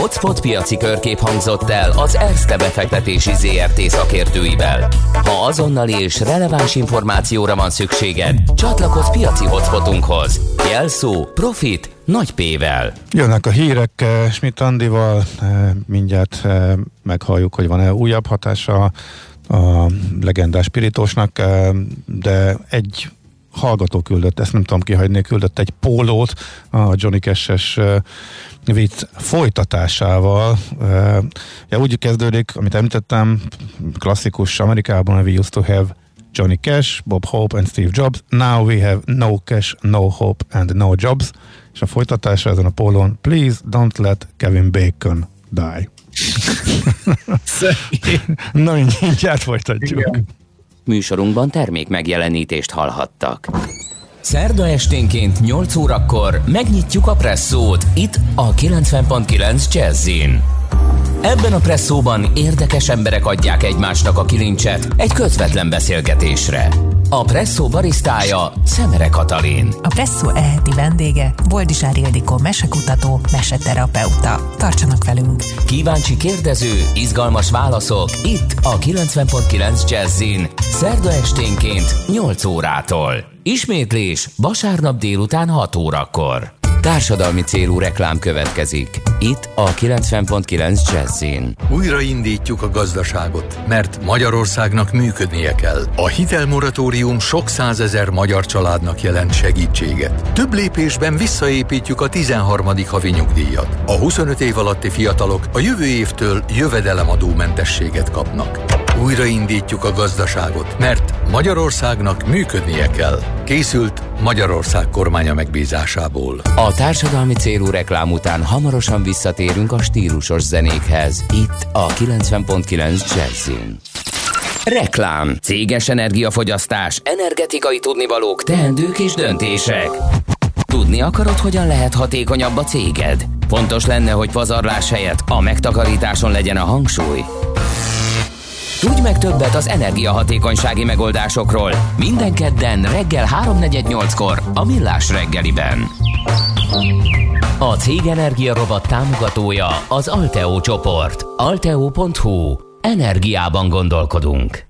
Hotspot piaci körkép hangzott el az Erste befektetési ZRT szakértőivel. Ha azonnali és releváns információra van szükséged, csatlakozz piaci hotspotunkhoz. Jelszó Profit nagy P-vel. Jönnek a hírek eh, Schmidt Andival, eh, mindjárt eh, meghalljuk, hogy van-e újabb hatása a legendás spiritosnak, de egy hallgató küldött, ezt nem tudom kihagyni, küldött egy pólót a Johnny Cash-es vicc folytatásával. Ja, úgy kezdődik, amit említettem, klasszikus Amerikában, we used to have Johnny Cash, Bob Hope and Steve Jobs. Now we have no cash, no hope and no jobs. És a folytatása ezen a pólón, please don't let Kevin Bacon die. Na, mindjárt folytatjuk. Igen. Műsorunkban termék megjelenítést hallhattak. Szerda esténként 8 órakor megnyitjuk a presszót itt a 90.9 Jazzin. Ebben a presszóban érdekes emberek adják egymásnak a kilincset egy közvetlen beszélgetésre. A presszó barisztája Szemere Katalin. A presszó eheti vendége Boldizsár Ildikó mesekutató, meseterapeuta. Tartsanak velünk! Kíváncsi kérdező, izgalmas válaszok itt a 90.9 Jazzin. Szerda esténként 8 órától. Ismétlés vasárnap délután 6 órakor. Társadalmi célú reklám következik. Itt a 90.9 Jazzin. Újraindítjuk a gazdaságot, mert Magyarországnak működnie kell. A hitelmoratórium sok százezer magyar családnak jelent segítséget. Több lépésben visszaépítjük a 13. havi nyugdíjat. A 25 év alatti fiatalok a jövő évtől jövedelemadómentességet kapnak. Újraindítjuk a gazdaságot, mert Magyarországnak működnie kell. Készült Magyarország kormánya megbízásából. A társadalmi célú reklám után hamarosan visszatérünk a stílusos zenékhez. Itt a 90.9 Jazzin. Reklám, céges energiafogyasztás, energetikai tudnivalók, teendők és döntések. Tudni akarod, hogyan lehet hatékonyabb a céged? Fontos lenne, hogy pazarlás helyett a megtakarításon legyen a hangsúly. Tudj meg többet az energiahatékonysági megoldásokról minden kedden reggel 3.48-kor a Millás reggeliben. A Cég Energia Robot támogatója az Alteo csoport. Alteo.hu. Energiában gondolkodunk.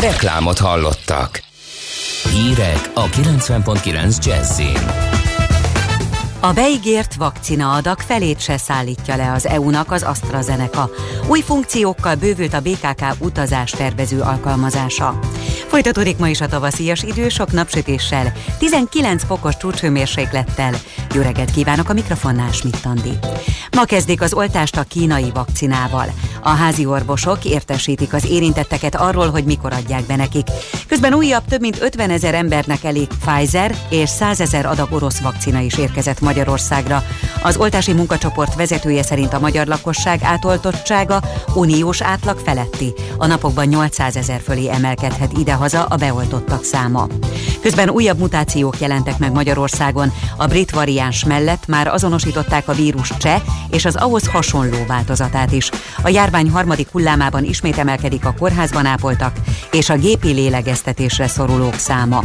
Reklámot hallottak. Hírek a 90.9 Jazzin. A beígért vakcina adag felét se szállítja le az EU-nak az AstraZeneca. Új funkciókkal bővült a BKK utazás tervező alkalmazása. Folytatódik ma is a tavaszias idő, sok napsütéssel, 19 fokos csúcshőmérséklettel. Jó reggelt kívánok a mikrofonnál, Smittandi. Ma kezdik az oltást a kínai vakcinával. A házi orvosok értesítik az érintetteket arról, hogy mikor adják be nekik. Közben újabb több mint 50 ezer embernek elég Pfizer és 100 ezer adag orosz vakcina is érkezett Magyarországra. Az oltási munkacsoport vezetője szerint a magyar lakosság átoltottsága uniós átlag feletti. A napokban 800 ezer fölé emelkedhet idehaza a beoltottak száma. Közben újabb mutációk jelentek meg Magyarországon. A brit variáns mellett már azonosították a vírus cseh és az ahhoz hasonló változatát is. A járvány harmadik hullámában ismét emelkedik a kórházban ápoltak és a gépi lélegeztetésre szorulók száma.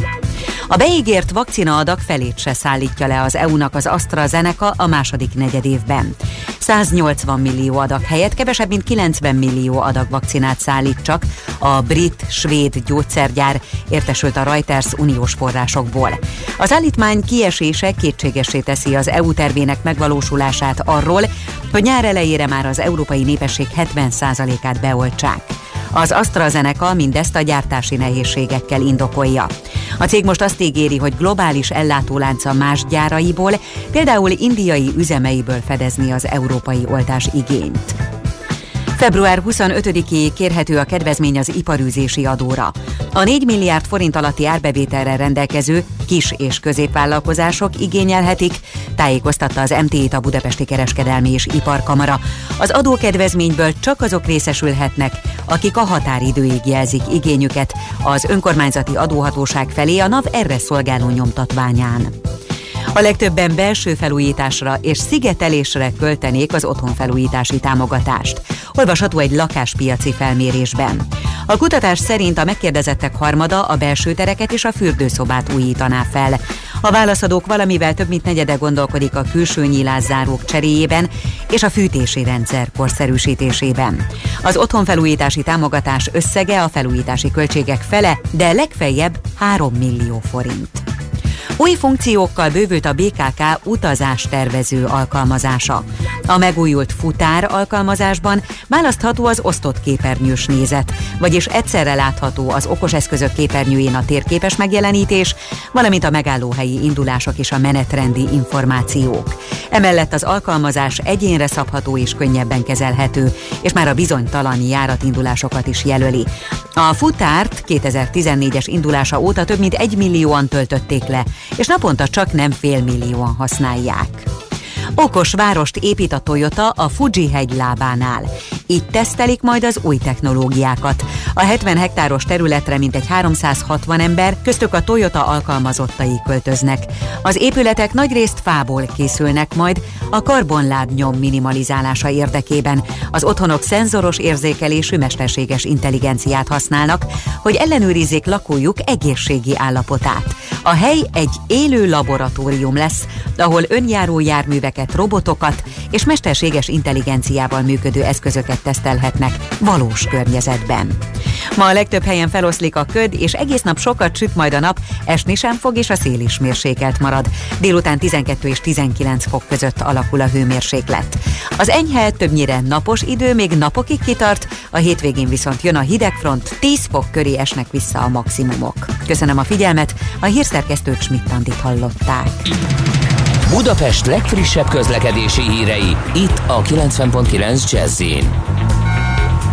A beígért vakcina adag felét se szállítja le az EU-nak az AstraZeneca a második negyedévben. 180 millió adag helyett kevesebb, mint 90 millió adag vakcinát szállít csak a brit-svéd gyógyszergyár, értesült a Reuters uniós forrásokból. Az állítmány kiesése kétségessé teszi az EU tervének megvalósulását arról, hogy nyár elejére már az európai népesség 70%-át beoltsák. Az AstraZeneca mindezt a gyártási nehézségekkel indokolja. A cég most azt ígéri, hogy globális ellátólánca más gyáraiból, például indiai üzemeiből fedezni az európai oltás igényt. Február 25-ig kérhető a kedvezmény az iparűzési adóra. A 4 milliárd forint alatti árbevételre rendelkező kis- és középvállalkozások igényelhetik, tájékoztatta az MTI-t a Budapesti Kereskedelmi és Iparkamara. Az adókedvezményből csak azok részesülhetnek, akik a határidőig jelzik igényüket az önkormányzati adóhatóság felé a NAV erre szolgáló nyomtatványán. A legtöbben belső felújításra és szigetelésre költenék az otthonfelújítási támogatást. Olvasható egy lakáspiaci felmérésben. A kutatás szerint a megkérdezettek harmada a belső tereket és a fürdőszobát újítaná fel. A válaszadók valamivel több mint negyede gondolkodik a külső nyilászárók cseréjében és a fűtési rendszer korszerűsítésében. Az otthonfelújítási támogatás összege a felújítási költségek fele, de legfeljebb 3 millió forint. Új funkciókkal bővült a BKK tervező alkalmazása. A megújult futár alkalmazásban választható az osztott képernyős nézet, vagyis egyszerre látható az okos eszközök képernyőjén a térképes megjelenítés, valamint a megállóhelyi indulások és a menetrendi információk. Emellett az alkalmazás egyénre szabható és könnyebben kezelhető, és már a bizonytalan járatindulásokat is jelöli. A futárt 2014-es indulása óta több mint egy millióan töltötték le, és naponta csak nem fél millióan használják. Okos várost épít a Toyota a Fuji hegy lábánál. Itt tesztelik majd az új technológiákat. A 70 hektáros területre mintegy 360 ember, köztük a Toyota alkalmazottai költöznek. Az épületek nagyrészt fából készülnek majd a karbonlábnyom minimalizálása érdekében. Az otthonok szenzoros érzékelésű mesterséges intelligenciát használnak, hogy ellenőrizzék lakójuk egészségi állapotát. A hely egy élő laboratórium lesz, ahol önjáró járműveket, robotokat és mesterséges intelligenciával működő eszközöket tesztelhetnek valós környezetben. Ma a legtöbb helyen feloszlik a köd, és egész nap sokat süt majd a nap, esni sem fog, és a szél is mérsékelt marad. Délután 12 és 19 fok között alakul a hőmérséklet. Az enyhe többnyire napos idő még napokig kitart, a hétvégén viszont jön a hidegfront, 10 fok köré esnek vissza a maximumok. Köszönöm a figyelmet, a hírszerkesztőt Schmidt hallották. Budapest legfrissebb közlekedési hírei, itt a 90.9 jazz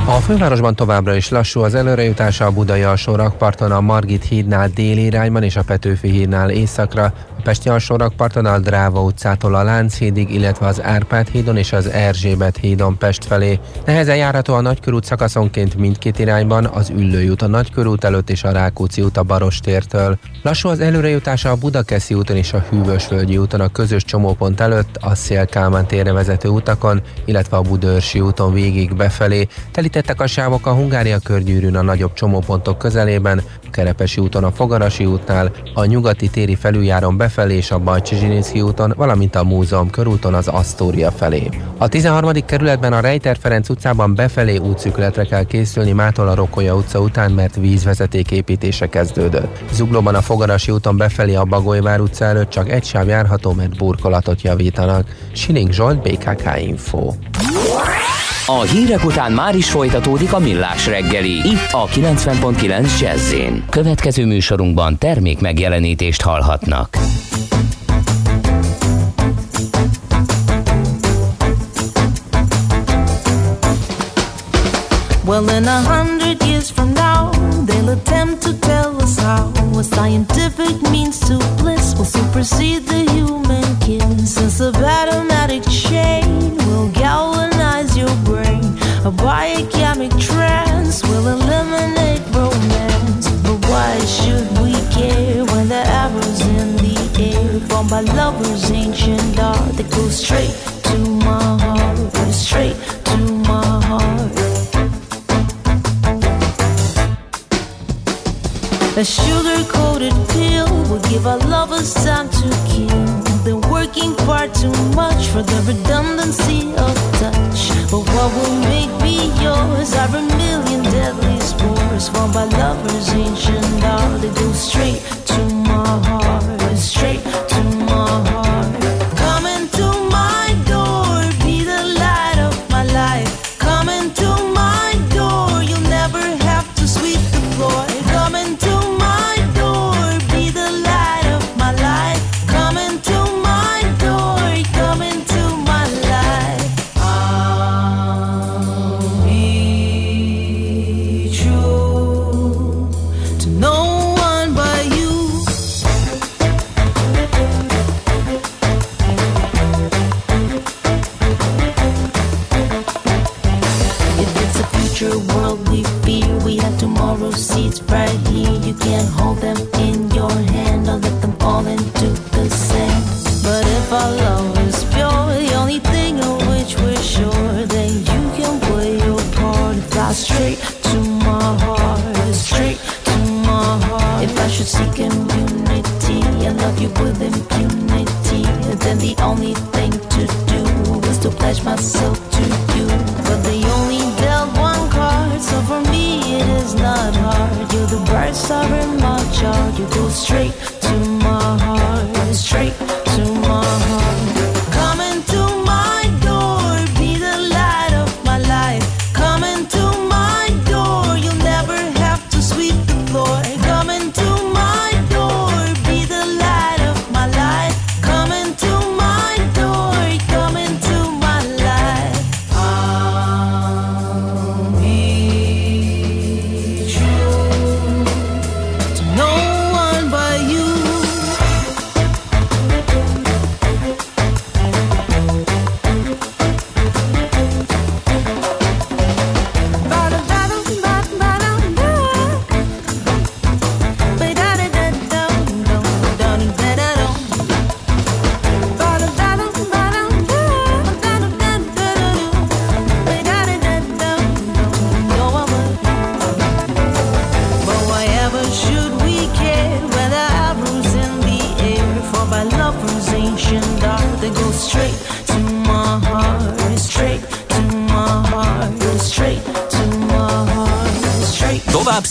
a fővárosban továbbra is lassú az előrejutása a Budai alsó rakparton a Margit hídnál déli irányban és a Petőfi hídnál északra, Pesti alsórakparton a Dráva utcától a Lánchídig, illetve az Árpád hídon és az Erzsébet hídon Pest felé. Nehezen járható a Nagykörút szakaszonként mindkét irányban, az Üllői út a Nagykörút előtt és a Rákóczi út a Barostértől. Lassú az előrejutása a Budakeszi úton és a Hűvösvölgyi úton a közös csomópont előtt, a Szélkálmán térre vezető utakon, illetve a Budörsi úton végig befelé. Telítettek a sávok a Hungária körgyűrűn a nagyobb csomópontok közelében, Kerepesi úton a Fogarasi útnál, a nyugati téri felüljáron befelé felé és a Bajcsizsininszki úton, valamint a Múzeum körúton az Asztória felé. A 13. kerületben a Rejter Ferenc utcában befelé útszükletre kell készülni mától a Rokolya utca után, mert vízvezeték építése kezdődött. Zuglóban a Fogarasi úton befelé a Bagolyvár utca előtt csak egy sáv járható, mert burkolatot javítanak. Siling Zsolt, BKK Info. A hírek után már is folytatódik a millás reggeli. Itt a 90.9 jazz Következő műsorunkban termék megjelenítést hallhatnak. Well, in a hundred years from now, they'll attempt to tell us how a scientific means to bliss will supersede the human kiss. Since the automatic chain brain, a biochemic trance will eliminate romance. But why should we care when the arrows in the air formed by lovers' ancient art that goes straight to my heart, straight to my heart? A sugar-coated pill will give our lovers time to kill. They're working far too much for the redundancy of touch. But what will make me yours are a million deadly spores formed by lovers' ancient art. They go straight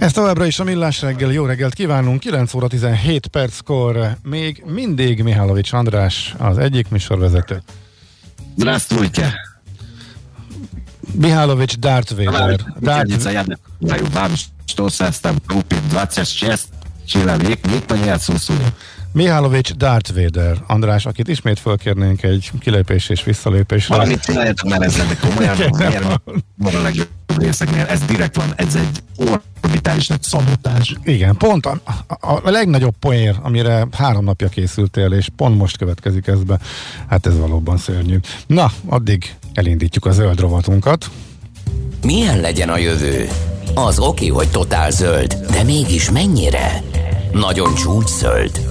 Ez továbbra is a Millás reggel. Jó reggelt kívánunk. 9 óra 17 perckor még mindig Mihálovics András, az egyik műsorvezető. Здравствуйте. Mihálovics Darth Vader. Ученица, Darth, я напоминаю вам, что состав группы 26 человек не по отсутствию. Mihálovics Darth Vader. András, akit ismét fölkérnénk egy kilépés és visszalépésre. Valamit csináljatok már ezzel, de komolyan, miért van a legjobb részeknél? Ez direkt van, ez egy orbitális nagy szabotás. Igen, pont a, a, a legnagyobb poér, amire három napja készültél, és pont most következik ez be. Hát ez valóban szörnyű. Na, addig elindítjuk a zöld rovatunkat. Milyen legyen a jövő? Az oké, hogy totál zöld, de mégis mennyire? Nagyon csúcs zöld?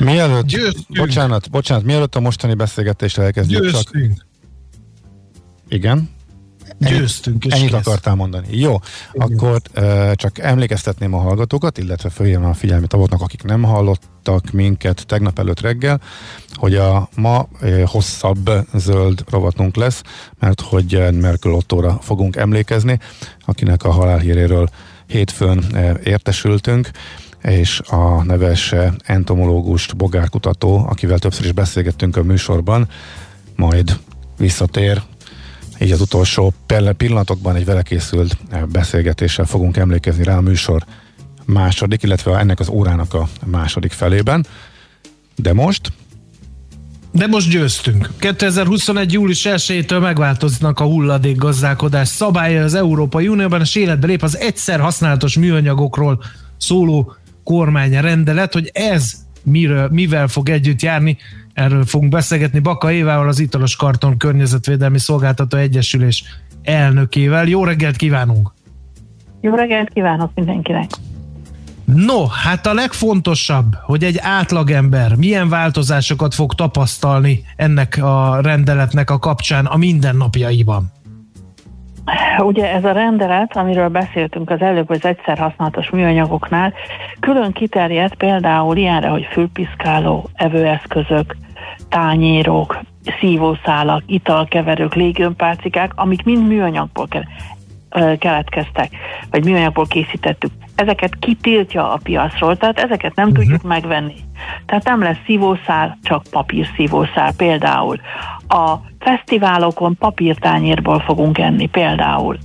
Mielőtt, Győztünk. bocsánat, bocsánat, mielőtt a mostani beszélgetést elkezdjük, csak Győztünk. igen, Ennyit- Győztünk, és Ennyit kész. akartál mondani. Jó, akkor uh, csak emlékeztetném a hallgatókat, illetve fölhívnám a figyelmet azoknak, akik nem hallottak minket tegnap előtt reggel, hogy a ma uh, hosszabb zöld rovatunk lesz, mert hogy uh, Merkel Ottóra fogunk emlékezni, akinek a halálhíréről hétfőn uh, értesültünk, és a neves entomológust, bogárkutató, akivel többször is beszélgettünk a műsorban, majd visszatér így az utolsó pillanatokban egy vele készült eh, beszélgetéssel fogunk emlékezni rá a műsor második, illetve ennek az órának a második felében. De most De most győztünk. 2021. július 1-től megváltoznak a hulladék gazdálkodás szabálya az Európai Unióban, és életbe lép az egyszer használatos műanyagokról szóló kormányrendelet, hogy ez miről, mivel fog együtt járni, erről fogunk beszélgetni Baka Évával, az Italos Karton Környezetvédelmi Szolgáltató Egyesülés elnökével. Jó reggelt kívánunk! Jó reggelt kívánok mindenkinek! No, hát a legfontosabb, hogy egy átlagember milyen változásokat fog tapasztalni ennek a rendeletnek a kapcsán a mindennapjaiban. Ugye ez a rendelet, amiről beszéltünk az előbb, az egyszer használatos műanyagoknál, külön kiterjedt például ilyenre, hogy fülpiszkáló, evőeszközök, tányérok, szívószálak, italkeverők, légönpálcikák, amik mind műanyagból keletkeztek, vagy műanyagból készítettük. Ezeket kitiltja a piacról, tehát ezeket nem uh-huh. tudjuk megvenni. Tehát nem lesz szívószál, csak papírszívószál például. A fesztiválokon papírtányérból fogunk enni például.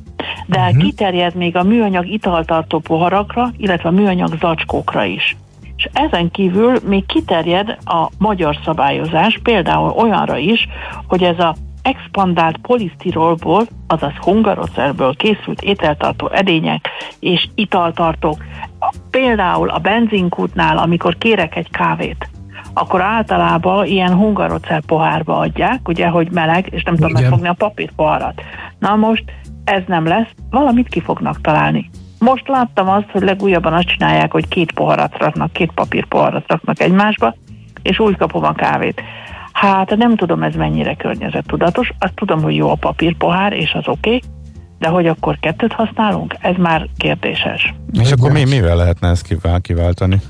De uh-huh. kiterjed még a műanyag italtartó poharakra, illetve a műanyag zacskókra is. És ezen kívül még kiterjed a magyar szabályozás például olyanra is, hogy ez a expandált polisztirolból, azaz hungarocerből készült ételtartó edények és italtartók. Például a benzinkútnál, amikor kérek egy kávét, akkor általában ilyen hungarocer pohárba adják, ugye, hogy meleg, és nem tudom megfogni a papírpoharat. Na most ez nem lesz, valamit ki fognak találni. Most láttam azt, hogy legújabban azt csinálják, hogy két poharat raknak, két papírpoharat raknak egymásba, és úgy kapom a kávét. Hát nem tudom ez mennyire környezettudatos, azt tudom, hogy jó a papírpohár, és az oké, okay, de hogy akkor kettőt használunk, ez már kérdéses. És akkor mi, mivel lehetne ezt kiváltani?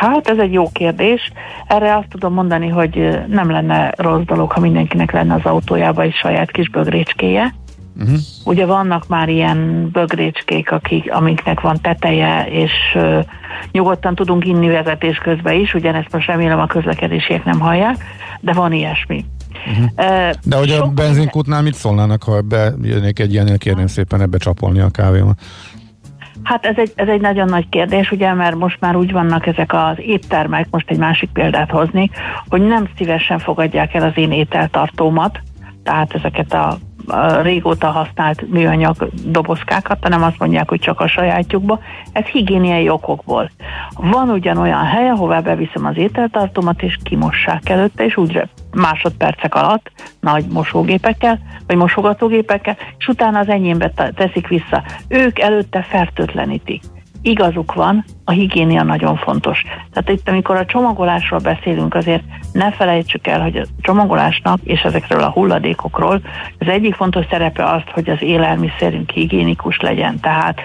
Hát ez egy jó kérdés. Erre azt tudom mondani, hogy nem lenne rossz dolog, ha mindenkinek lenne az autójába egy saját kis bögrécskéje. Uh-huh. Ugye vannak már ilyen bögrécskék, akik, amiknek van teteje, és uh, nyugodtan tudunk inni vezetés közben is, ugyanezt most remélem a közlekedésiek nem hallják, de van ilyesmi. Uh-huh. Uh, de hogy a benzinkútnál mit szólnának, ha bejönnék egy ilyennél, kérném szépen ebbe csapolni a kávémat? Hát ez egy, ez egy nagyon nagy kérdés, ugye, mert most már úgy vannak ezek az éttermek, most egy másik példát hozni, hogy nem szívesen fogadják el az én ételtartómat, tehát ezeket a régóta használt műanyag dobozkákat, hanem azt mondják, hogy csak a sajátjukba. Ez higiéniai okokból. Van ugyanolyan hely, ahová beviszem az ételtartómat, és kimossák előtte, és úgy másodpercek alatt nagy mosógépekkel, vagy mosogatógépekkel, és utána az enyémbe teszik vissza. Ők előtte fertőtlenítik igazuk van, a higiénia nagyon fontos. Tehát itt, amikor a csomagolásról beszélünk, azért ne felejtsük el, hogy a csomagolásnak és ezekről a hulladékokról az egyik fontos szerepe az, hogy az élelmiszerünk higiénikus legyen. Tehát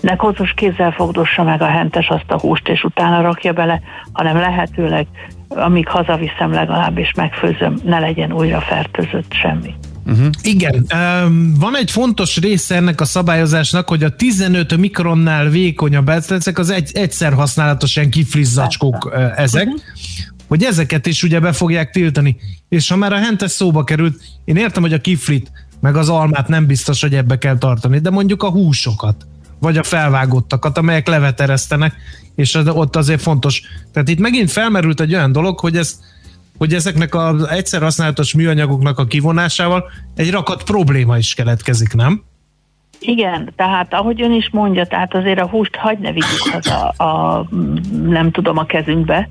ne kocos kézzel fogdossa meg a hentes azt a húst, és utána rakja bele, hanem lehetőleg, amíg hazaviszem legalább, és megfőzöm, ne legyen újra fertőzött semmi. Uh-huh. Igen, van egy fontos része ennek a szabályozásnak, hogy a 15 mikronnál vékonyabb ezek az egy, egyszer használatos ilyen kiflizzacskók ezek, uh-huh. hogy ezeket is ugye be fogják tiltani. És ha már a hentes szóba került, én értem, hogy a kiflit meg az almát nem biztos, hogy ebbe kell tartani, de mondjuk a húsokat, vagy a felvágottakat, amelyek leveteresztenek, és ott azért fontos. Tehát itt megint felmerült egy olyan dolog, hogy ez hogy ezeknek az egyszer használatos műanyagoknak a kivonásával egy rakat probléma is keletkezik, nem? Igen, tehát ahogy ön is mondja, tehát azért a húst hagyd ne vigyük haza a, nem tudom, a kezünkbe,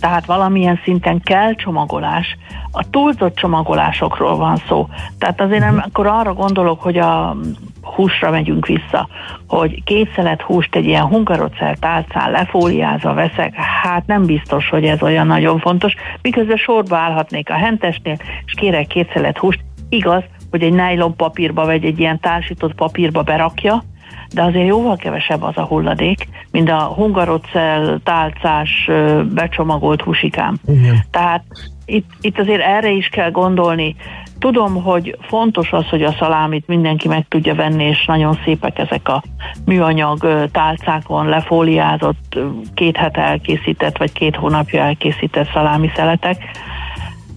tehát valamilyen szinten kell csomagolás. A túlzott csomagolásokról van szó. Tehát azért nem, mhm. akkor arra gondolok, hogy a húsra megyünk vissza, hogy két szelet húst egy ilyen hungarocel tálcán lefóliázva veszek, hát nem biztos, hogy ez olyan nagyon fontos, miközben sorba állhatnék a hentesnél, és kérek két szelet húst, igaz, hogy egy nylon papírba vagy egy ilyen társított papírba berakja, de azért jóval kevesebb az a hulladék, mint a hungarocel tálcás becsomagolt húsikám. Igen. Tehát itt, itt azért erre is kell gondolni. Tudom, hogy fontos az, hogy a szalámit mindenki meg tudja venni, és nagyon szépek ezek a műanyag tálcákon lefóliázott, két hete elkészített, vagy két hónapja elkészített szalámi szeletek,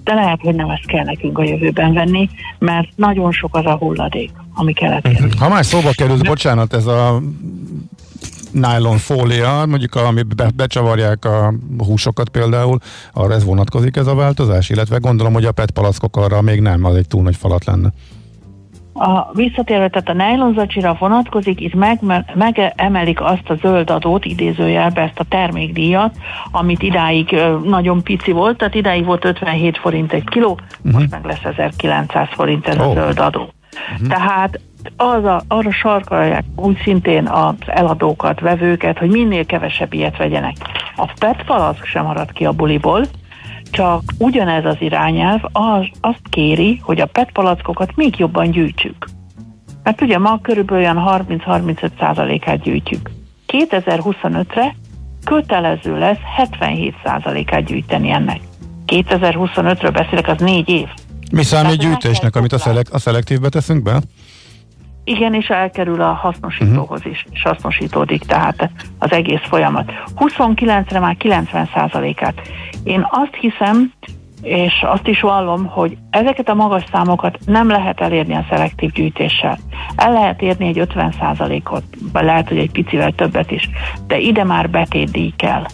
de lehet, hogy nem ezt kell nekünk a jövőben venni, mert nagyon sok az a hulladék, ami keletkezik. Ha már szóba kerül, bocsánat, ez a nylon fólia, mondjuk ami be, becsavarják a húsokat például, arra ez vonatkozik ez a változás, illetve gondolom, hogy a PET palackok arra még nem, az egy túl nagy falat lenne. A visszatérve, tehát a nejlonzacsira vonatkozik, itt meg, megemelik azt a zöld adót, idézőjelbe ezt a termékdíjat, amit idáig nagyon pici volt, tehát idáig volt 57 forint egy kiló, uh-huh. most meg lesz 1900 forint ez oh. a zöld adó. Uh-huh. Tehát az a, arra sarkalják úgy szintén az eladókat, vevőket, hogy minél kevesebb ilyet vegyenek. A PET palack sem marad ki a buliból, csak ugyanez az irányelv az, azt kéri, hogy a PET palackokat még jobban gyűjtsük. Mert ugye ma körülbelül olyan 30-35 százalékát gyűjtjük. 2025-re kötelező lesz 77 százalékát gyűjteni ennek. 2025-ről beszélek, az négy év. Mi számít gyűjtésnek, amit a, szelek, a szelektívbe teszünk be? Igen, és elkerül a hasznosítóhoz is, és hasznosítódik, tehát az egész folyamat. 29-re már 90%-át. Én azt hiszem, és azt is vallom, hogy ezeket a magas számokat nem lehet elérni a szelektív gyűjtéssel. El lehet érni egy 50%-ot, vagy lehet, hogy egy picivel többet is, de ide már betétdíj kell.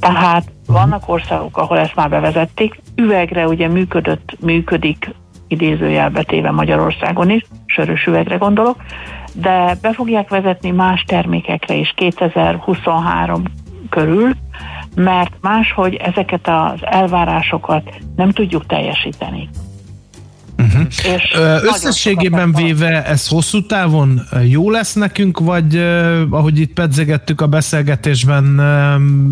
Tehát vannak országok, ahol ezt már bevezették, üvegre ugye működött, működik idézőjelbe téve Magyarországon is, sörös üvegre gondolok, de be fogják vezetni más termékekre is 2023 körül, mert máshogy ezeket az elvárásokat nem tudjuk teljesíteni. Uh-huh. És Összességében véve ez hosszú távon jó lesz nekünk, vagy ahogy itt pedzegettük a beszélgetésben,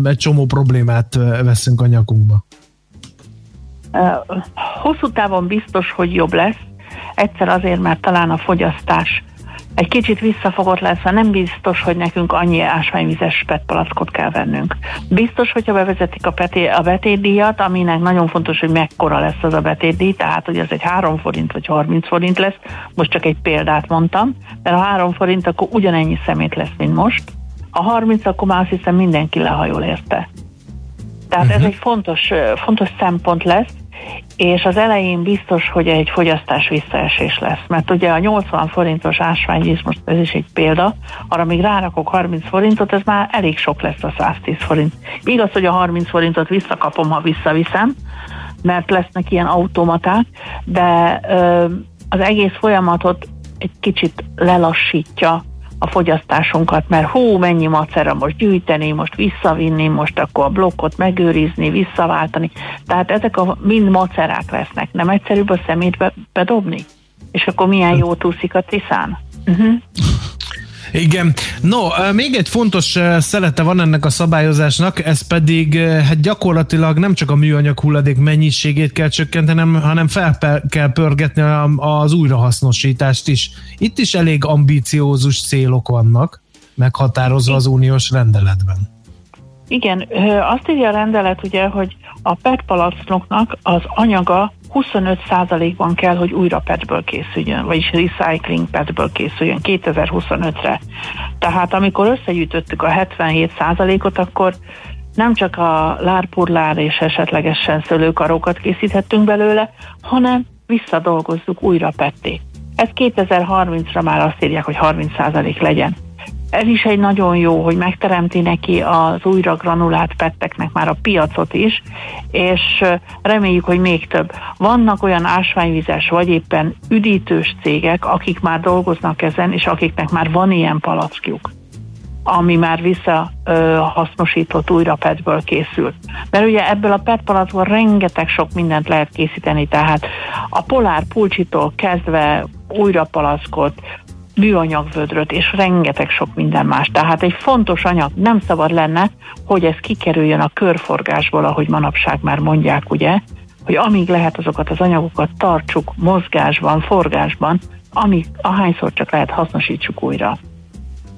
egy csomó problémát veszünk a nyakunkba? Hosszú távon biztos, hogy jobb lesz. Egyszer azért, mert talán a fogyasztás egy kicsit visszafogott lesz, nem biztos, hogy nekünk annyi ásványvizes PET palackot kell vennünk. Biztos, hogyha bevezetik a, peté, a betétdíjat, aminek nagyon fontos, hogy mekkora lesz az a betétdíj, tehát hogy ez egy 3 forint vagy 30 forint lesz, most csak egy példát mondtam, mert ha 3 forint, akkor ugyanennyi szemét lesz, mint most. Ha 30, akkor már azt hiszem mindenki lehajol érte. Tehát uh-huh. ez egy fontos, fontos szempont lesz, és az elején biztos, hogy egy fogyasztás visszaesés lesz. Mert ugye a 80 forintos ásványvíz, most ez is egy példa, arra még rárakok 30 forintot, ez már elég sok lesz a 110 forint. Igaz, hogy a 30 forintot visszakapom, ha visszaviszem, mert lesznek ilyen automaták, de ö, az egész folyamatot egy kicsit lelassítja a fogyasztásunkat, mert hú, mennyi macera most gyűjteni, most visszavinni, most akkor a blokkot megőrizni, visszaváltani. Tehát ezek a mind macerák lesznek. Nem egyszerűbb a szemétbe bedobni? És akkor milyen jó túszik a tiszán? Uh-huh. Igen. No, még egy fontos szelete van ennek a szabályozásnak, ez pedig hát gyakorlatilag nem csak a műanyag hulladék mennyiségét kell csökkenteni, hanem- fel kell pörgetni az újrahasznosítást is. Itt is elég ambíciózus célok vannak, meghatározva az uniós rendeletben. Igen, azt írja a rendelet ugye, hogy a PET palackoknak az anyaga 25%-ban kell, hogy újra PET-ből készüljön, vagyis recycling PET-ből készüljön 2025-re. Tehát amikor összegyűjtöttük a 77%-ot, akkor nem csak a lárpurlár és esetlegesen szőlőkarokat készíthettünk belőle, hanem visszadolgozzuk újra petté. Ez 2030-ra már azt írják, hogy 30% legyen. Ez is egy nagyon jó, hogy megteremti neki az újra granulált petteknek már a piacot is, és reméljük, hogy még több. Vannak olyan ásványvizes vagy éppen üdítős cégek, akik már dolgoznak ezen, és akiknek már van ilyen palackjuk ami már vissza ö, hasznosított újra petből készült. Mert ugye ebből a PET palackból rengeteg sok mindent lehet készíteni, tehát a polár pulcsitól kezdve újra palackot, műanyagvödröt és rengeteg sok minden más. Tehát egy fontos anyag nem szabad lenne, hogy ez kikerüljön a körforgásból, ahogy manapság már mondják, ugye, hogy amíg lehet azokat az anyagokat tartsuk mozgásban, forgásban, amíg ahányszor csak lehet hasznosítsuk újra.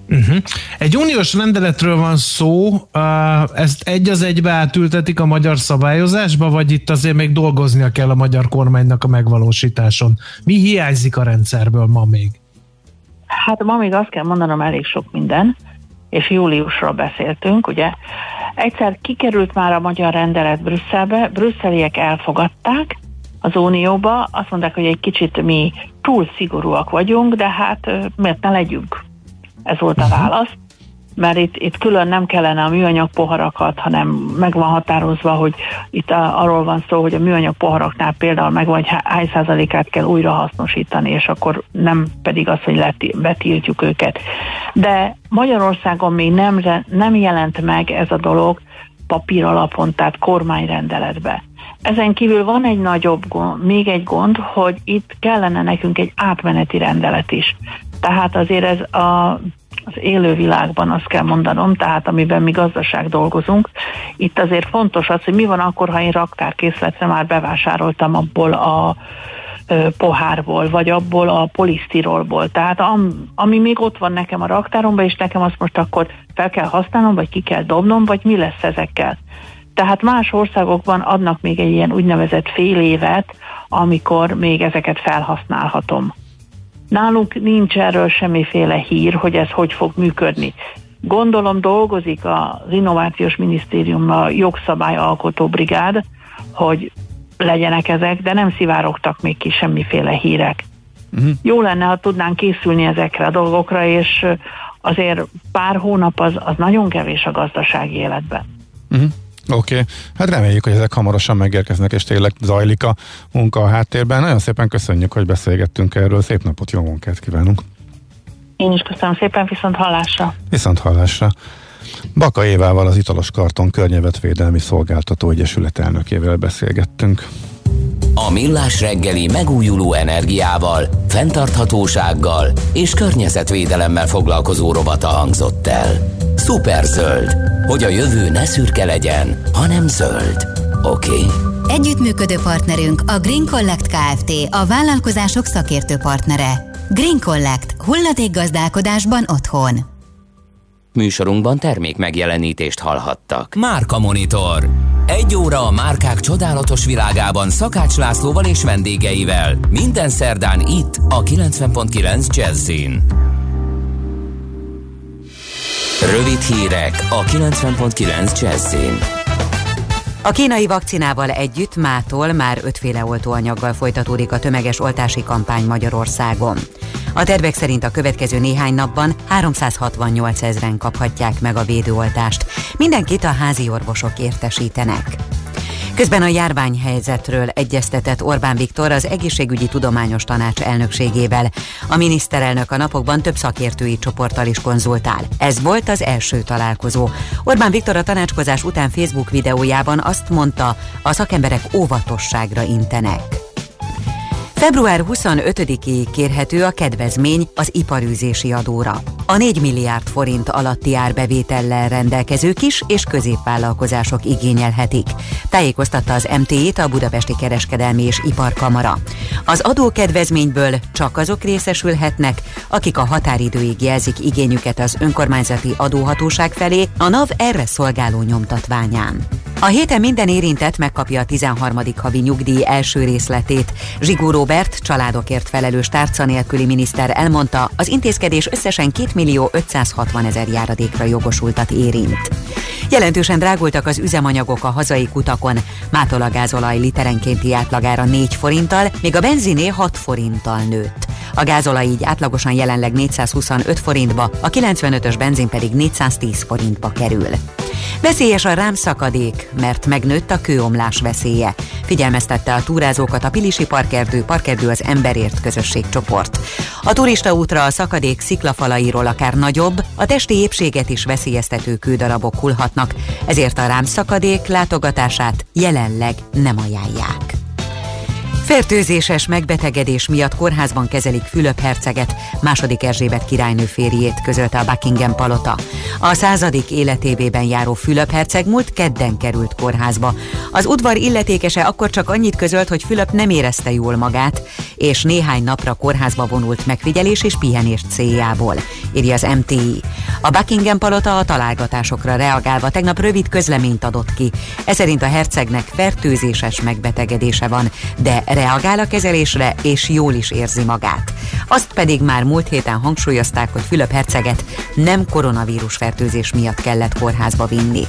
Uh-huh. Egy uniós rendeletről van szó, ezt egy az egybe átültetik a magyar szabályozásba, vagy itt azért még dolgoznia kell a magyar kormánynak a megvalósításon? Mi hiányzik a rendszerből ma még? Hát ma még azt kell mondanom, elég sok minden, és júliusról beszéltünk, ugye. Egyszer kikerült már a magyar rendelet Brüsszelbe, brüsszeliek elfogadták az Unióba, azt mondták, hogy egy kicsit mi túl szigorúak vagyunk, de hát miért ne legyünk? Ez volt a válasz. Mert itt, itt külön nem kellene a műanyag poharakat, hanem meg van határozva, hogy itt a, arról van szó, hogy a műanyag poharaknál például meg vagy hány százalékát kell újra hasznosítani, és akkor nem pedig az, hogy leti, betiltjuk őket. De Magyarországon még nem, nem jelent meg ez a dolog papír alapon, tehát kormányrendeletbe. Ezen kívül van egy nagyobb gond, még egy gond, hogy itt kellene nekünk egy átmeneti rendelet is. Tehát azért ez a az élővilágban azt kell mondanom, tehát amiben mi gazdaság dolgozunk. Itt azért fontos az, hogy mi van akkor, ha én raktárkészletre már bevásároltam abból a pohárból, vagy abból a polisztirolból. Tehát am, ami még ott van nekem a raktáromban, és nekem azt most akkor fel kell használnom, vagy ki kell dobnom, vagy mi lesz ezekkel. Tehát más országokban adnak még egy ilyen úgynevezett fél évet, amikor még ezeket felhasználhatom. Nálunk nincs erről semmiféle hír, hogy ez hogy fog működni. Gondolom dolgozik az Innovációs Minisztériumnal jogszabályalkotó brigád, hogy legyenek ezek, de nem szivárogtak még ki semmiféle hírek. Uh-huh. Jó lenne, ha tudnánk készülni ezekre a dolgokra, és azért pár hónap az, az nagyon kevés a gazdasági életben. Uh-huh. Oké, okay. hát reméljük, hogy ezek hamarosan megérkeznek, és tényleg zajlik a munka a háttérben. Nagyon szépen köszönjük, hogy beszélgettünk erről. Szép napot, jó munkát kívánunk! Én is köszönöm szépen, viszont hallásra! Viszont hallásra! Baka Évával az Italos Karton Környezetvédelmi Szolgáltató Egyesület elnökével beszélgettünk. A Millás reggeli megújuló energiával, fenntarthatósággal és környezetvédelemmel foglalkozó robata hangzott el. Superzöld, hogy a jövő ne szürke legyen, hanem zöld. Oké? Okay? Együttműködő partnerünk a Green Collect Kft. a vállalkozások szakértő partnere. Green Collect. Hulladékgazdálkodásban otthon. Műsorunkban termék megjelenítést hallhattak. Márka Monitor. Egy óra a márkák csodálatos világában Szakács Lászlóval és vendégeivel. Minden szerdán itt a 90.9 Jazzin. Rövid hírek a 90.9 Jazzin. A kínai vakcinával együtt mától már ötféle oltóanyaggal folytatódik a tömeges oltási kampány Magyarországon. A tervek szerint a következő néhány napban 368 ezeren kaphatják meg a védőoltást. Mindenkit a házi orvosok értesítenek. Közben a járványhelyzetről egyeztetett Orbán Viktor az Egészségügyi Tudományos Tanács elnökségével. A miniszterelnök a napokban több szakértői csoporttal is konzultál. Ez volt az első találkozó. Orbán Viktor a tanácskozás után Facebook videójában azt mondta, a szakemberek óvatosságra intenek. Február 25-ig kérhető a kedvezmény az iparűzési adóra. A 4 milliárd forint alatti árbevétellel rendelkező kis és középvállalkozások igényelhetik. Tájékoztatta az MT-t a Budapesti Kereskedelmi és Iparkamara. Az adókedvezményből csak azok részesülhetnek, akik a határidőig jelzik igényüket az önkormányzati adóhatóság felé a NAV erre szolgáló nyomtatványán. A héten minden érintett megkapja a 13. havi nyugdíj első részletét. Zsigó Robert, családokért felelős tárca nélküli miniszter elmondta, az intézkedés összesen 2 millió 560 ezer járadékra jogosultat érint. Jelentősen drágultak az üzemanyagok a hazai kutakon. Mától a gázolaj literenkénti átlagára 4 forinttal, még a benziné 6 forinttal nőtt. A gázolaj így átlagosan jelenleg 425 forintba, a 95-ös benzin pedig 410 forintba kerül. Veszélyes a rámszakadék, mert megnőtt a kőomlás veszélye. Figyelmeztette a túrázókat a Pilisi Parkerdő, Parkerdő az Emberért közösségcsoport. A turista útra a szakadék sziklafalairól akár nagyobb, a testi épséget is veszélyeztető kődarabok hullhatnak, ezért a rámszakadék látogatását jelenleg nem ajánlják. Fertőzéses megbetegedés miatt kórházban kezelik Fülöp herceget, második Erzsébet királynő férjét közölte a Buckingham palota. A századik életévében járó Fülöp herceg múlt kedden került kórházba. Az udvar illetékese akkor csak annyit közölt, hogy Fülöp nem érezte jól magát, és néhány napra kórházba vonult megfigyelés és pihenés céljából, írja az MTI. A Buckingham palota a találgatásokra reagálva tegnap rövid közleményt adott ki. Ez szerint a hercegnek fertőzéses megbetegedése van, de reagál a kezelésre és jól is érzi magát. Azt pedig már múlt héten hangsúlyozták, hogy Fülöp herceget nem koronavírus fertőzés miatt kellett kórházba vinni.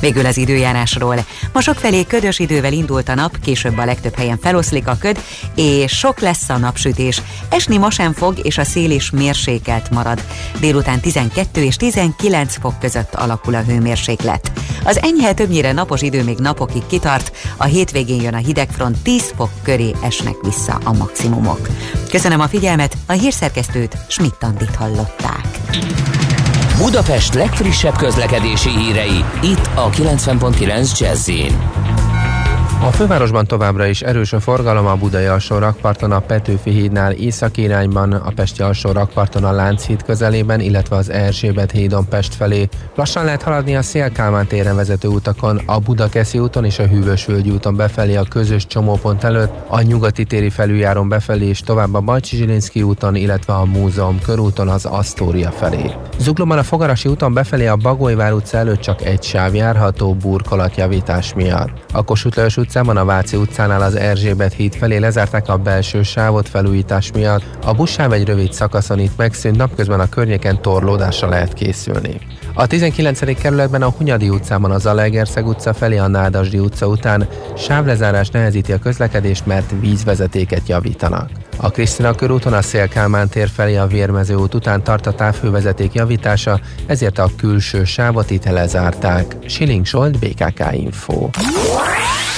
Végül az időjárásról. Ma sokfelé ködös idővel indult a nap, később a legtöbb helyen feloszlik a köd, és sok lesz a napsütés. Esni ma sem fog, és a szél is mérsékelt marad. Délután 12 és 19 fok között alakul a hőmérséklet. Az enyhe többnyire napos idő még napokig kitart, a hétvégén jön a hidegfront 10 fok köré esnek vissza a maximumok. Köszönöm a figyelmet, a hírszerkesztőt Schmidt-Tandit hallották. Budapest legfrissebb közlekedési hírei, itt a 90.9 jazz A fővárosban továbbra is erős a forgalom a Budai alsó rakparton, a Petőfi hídnál északi irányban, a Pesti alsó rakparton a Lánchíd közelében, illetve az Erzsébet hídon Pest felé. Lassan lehet haladni a Szélkálmán téren vezető utakon, a Budakeszi úton és a Hűvösvölgyi úton befelé a közös csomópont előtt, a nyugati téri felüljáron befelé és tovább a Bajcsi úton, illetve a Múzeum körúton az Asztória felé. Zuglóban a Fogarasi úton befelé a Bagolyvár utca előtt csak egy sáv járható burkolatjavítás miatt. A Kossuth utcában a Váci utcánál az Erzsébet híd felé lezárták a belső sávot felújítás miatt. A buszsáv egy rövid szakaszon itt megszűnt, napközben a környéken torlódásra lehet készülni. A 19. kerületben a Hunyadi utcában az Alegerszeg utca felé a Nádasdi utca után sávlezárás nehezíti a közlekedést, mert vízvezetéket javítanak. A Krisztina körúton a Szélkálmán tér felé a Vérmező út után tart a távhővezeték javítása, ezért a külső sávot itt lezárták. Siling Solt, BKK Info.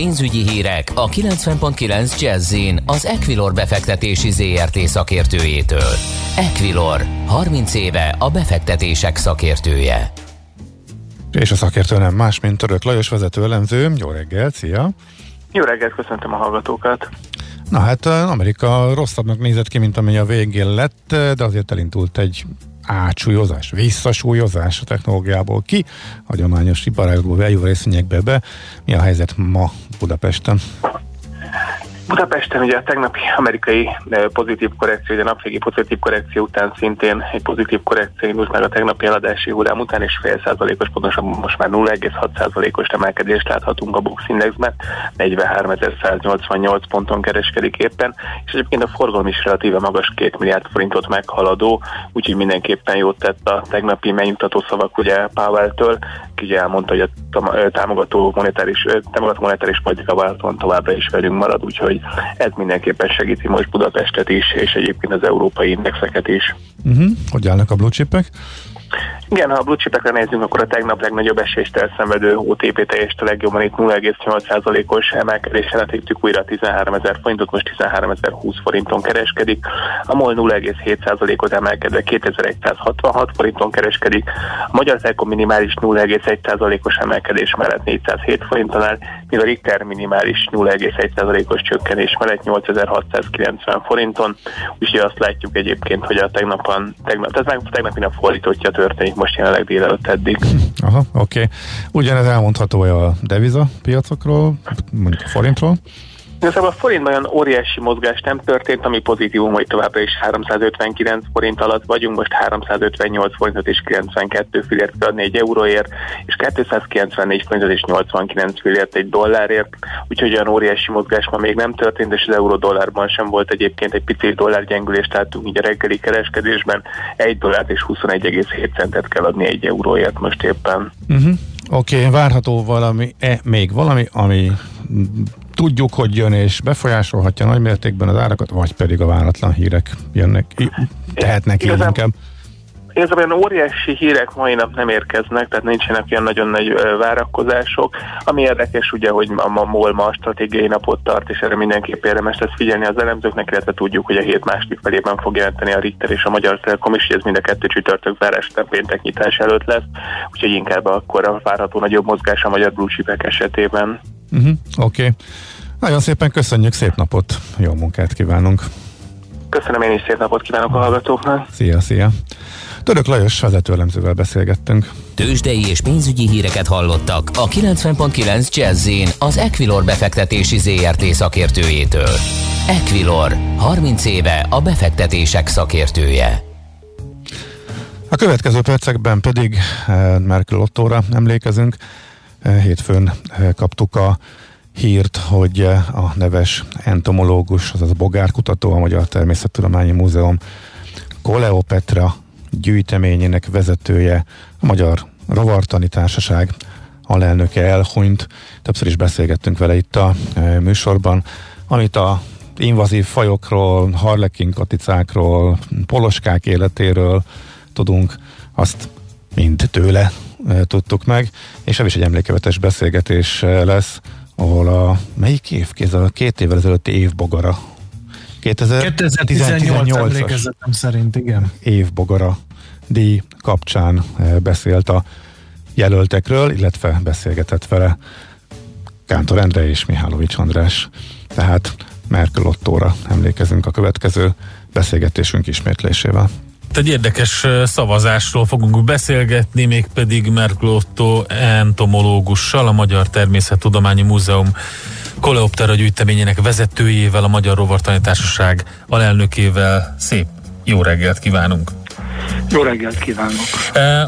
Pénzügyi hírek a 90.9 jazz az Equilor befektetési ZRT szakértőjétől. Equilor, 30 éve a befektetések szakértője. És a szakértő nem más, mint Török Lajos vezető elemző. Jó reggelt, szia! Jó reggelt, köszöntöm a hallgatókat! Na hát Amerika rosszabbnak nézett ki, mint amely a végén lett, de azért elindult egy átsúlyozás, visszasúlyozás a technológiából ki, hagyományos iparágból részvényekbe be. Mi a helyzet ma Budapesten? Budapesten ugye a tegnapi amerikai pozitív korrekció, ugye a napvégi pozitív korrekció után szintén egy pozitív korrekció indult meg a tegnapi eladási hullám után, és fél százalékos, pontosabban most már 0,6 százalékos emelkedést láthatunk a Bux Indexben, 43.188 ponton kereskedik éppen, és egyébként a forgalom is relatíve magas, 2 milliárd forintot meghaladó, úgyhogy mindenképpen jót tett a tegnapi megnyugtató szavak ugye Powell-től, ki elmondta, hogy a támogató monetáris, támogató monetáris politika továbbra is velünk marad, úgyhogy ez mindenképpen segíti most Budapestet is, és egyébként az európai indexeket is. Uh-huh. Hogy állnak a blue chipek? Igen, ha a blue chipekre nézzünk, akkor a tegnap legnagyobb esést elszenvedő OTP teljesít a legjobban itt 0,8%-os emelkedéssel letéptük újra 13 ezer forintot, most 13 ezer 20 forinton kereskedik. A MOL 0,7%-ot emelkedve 2166 forinton kereskedik. A Magyar Telekom minimális 0,1%-os emelkedés mellett 407 forinton áll, míg a Richter minimális 0,1%-os csökkenés mellett 8690 forinton. Úgyhogy azt látjuk egyébként, hogy a tegnapan, tegnap, ez meg tegnapi nap fordítottja történik most jelenleg délelőtt eddig. Aha, oké. Okay. Ugyanez elmondható a deviza piacokról, mondjuk a forintról? Igazából a forintban olyan óriási mozgás nem történt, ami pozitívum, hogy továbbra is 359 forint alatt vagyunk, most 358 forintot és 92 fillért kell adni egy euróért, és 294 forintot és 89 fillért egy dollárért, úgyhogy olyan óriási mozgás ma még nem történt, és az euró dollárban sem volt egyébként egy pici dollár gyengülést láttunk így a reggeli kereskedésben, 1 dollárt és 21,7 centet kell adni egy euróért most éppen. Uh-huh. Oké, okay, várható valami, e, még valami, ami tudjuk, hogy jön és befolyásolhatja nagy mértékben az árakat, vagy pedig a váratlan hírek jönnek, tehetnek így inkább. Igazából olyan óriási hírek mai nap nem érkeznek, tehát nincsenek olyan nagyon nagy várakozások. Ami érdekes ugye, hogy a, MOL ma a stratégiai napot tart, és erre mindenképp érdemes lesz figyelni az elemzőknek, illetve tudjuk, hogy a hét második felében fog jelenteni a Richter és a Magyar Telekom is, ez mind a kettő csütörtök zárás péntek nyitás előtt lesz, úgyhogy inkább akkor a várható nagyobb mozgás a magyar blue esetében. Uh-huh, Oké. Okay. Nagyon szépen köszönjük, szép napot, jó munkát kívánunk! Köszönöm, én is szép napot kívánok a hallgatóknak! Szia, szia! Török Lajos vezetőlemzővel beszélgettünk. Tőzsdei és pénzügyi híreket hallottak a 90.9 jazz az Equilor befektetési ZRT szakértőjétől. Equilor, 30 éve a befektetések szakértője. A következő percekben pedig eh, Merkel Ottóra emlékezünk. Eh, hétfőn eh, kaptuk a hírt, hogy a neves entomológus, azaz bogárkutató, a Magyar Természettudományi Múzeum Koleopetra gyűjteményének vezetője, a Magyar Rovartani Társaság alelnöke elhunyt. Többször is beszélgettünk vele itt a e, műsorban, amit a invazív fajokról, harlekin katicákról, poloskák életéről tudunk, azt mind tőle e, tudtuk meg, és ez is egy emlékevetes beszélgetés e, lesz, ahol a melyik év? Kézzel, a két évvel ezelőtti évbogara 2018 emlékezetem szerint, igen. Évbogara díj kapcsán eh, beszélt a jelöltekről, illetve beszélgetett vele Kántor Endre és Mihálovics András. Tehát Merkel Ottóra emlékezünk a következő beszélgetésünk ismétlésével. Egy érdekes eh, szavazásról fogunk beszélgetni, mégpedig Merkel Otto entomológussal, a Magyar Természettudományi Múzeum Koleoptera gyűjteményének vezetőjével, a Magyar Rovartani Társaság alelnökével. Szép jó reggelt kívánunk! Jó reggelt kívánok!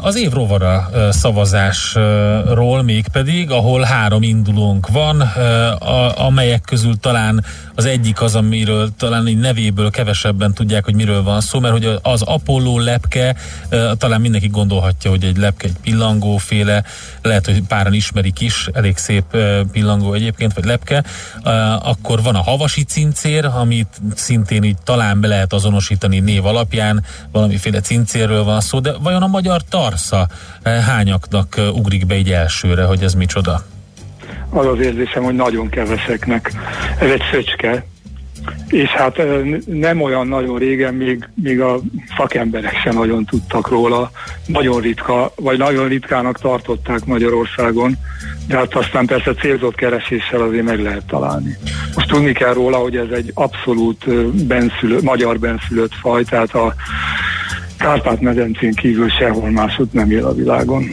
Az év rovara szavazásról mégpedig, ahol három indulónk van, amelyek közül talán az egyik az, amiről talán egy nevéből kevesebben tudják, hogy miről van szó, mert hogy az Apollo lepke, talán mindenki gondolhatja, hogy egy lepke egy pillangóféle, lehet, hogy páran ismerik is, elég szép pillangó egyébként, vagy lepke. Akkor van a havasi cincér, amit szintén így talán be lehet azonosítani név alapján, valamiféle cincérről van szó, de vajon a magyar tarsza hányaknak ugrik be egy elsőre, hogy ez micsoda? az az érzésem, hogy nagyon keveseknek. Ez egy szöcske, és hát nem olyan nagyon régen még, még a szakemberek sem nagyon tudtak róla. Nagyon ritka, vagy nagyon ritkának tartották Magyarországon, de hát aztán persze célzott kereséssel azért meg lehet találni. Most tudni kell róla, hogy ez egy abszolút benszülő, magyar benszülött faj, tehát a Kárpát-medencén kívül sehol máshogy nem él a világon.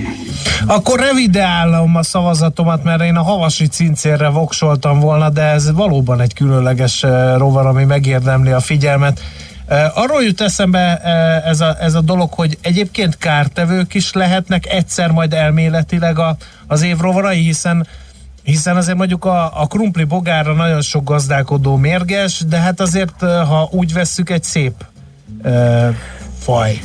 Akkor revideálom a szavazatomat, mert én a havasi cincérre voksoltam volna, de ez valóban egy különleges eh, rovar, ami megérdemli a figyelmet. Eh, arról jut eszembe eh, ez a, ez a dolog, hogy egyébként kártevők is lehetnek egyszer majd elméletileg a, az évrovarai, hiszen hiszen azért mondjuk a, a krumpli bogára nagyon sok gazdálkodó mérges, de hát azért, ha úgy vesszük, egy szép faj?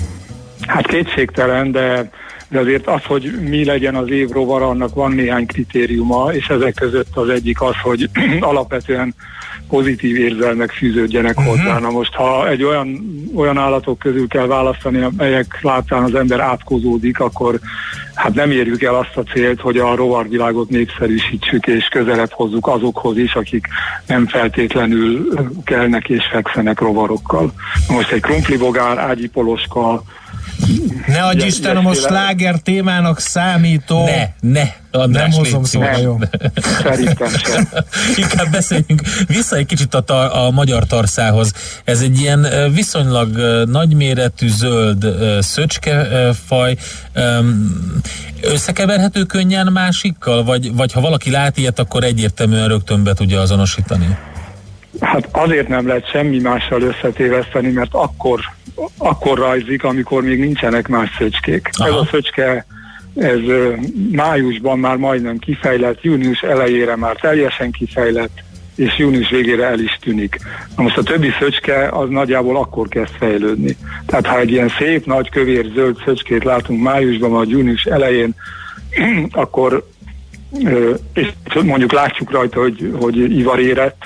Hát kétségtelen, de, de azért az, hogy mi legyen az év rovar, annak van néhány kritériuma, és ezek között az egyik az, hogy alapvetően pozitív érzelmek fűződjenek uh-huh. hozzá. Na most, ha egy olyan, olyan állatok közül kell választani, amelyek látszán az ember átkozódik, akkor hát nem érjük el azt a célt, hogy a rovarvilágot népszerűsítsük és közelebb hozzuk azokhoz is, akik nem feltétlenül kelnek és fekszenek rovarokkal. Na most egy krumplibogár, ágyipoloska, ne adj Isten, a most sláger témának számító. Ne, ne. András, nem hozom szóval jó. Szerintem sem. Inkább beszéljünk vissza egy kicsit a, tar- a magyar tarszához. Ez egy ilyen viszonylag nagyméretű zöld szöcskefaj. Összekeverhető könnyen másikkal? Vagy, vagy ha valaki lát ilyet, akkor egyértelműen rögtön be tudja azonosítani? Hát azért nem lehet semmi mással összetéveszteni, mert akkor, akkor rajzik, amikor még nincsenek más szöcskék. Aha. Ez a szöcske ez májusban már majdnem kifejlett, június elejére már teljesen kifejlett, és június végére el is tűnik. Na most a többi szöcske az nagyjából akkor kezd fejlődni. Tehát ha egy ilyen szép, nagy, kövér, zöld szöcskét látunk májusban, vagy június elején, akkor és mondjuk látjuk rajta, hogy, hogy ivar érett,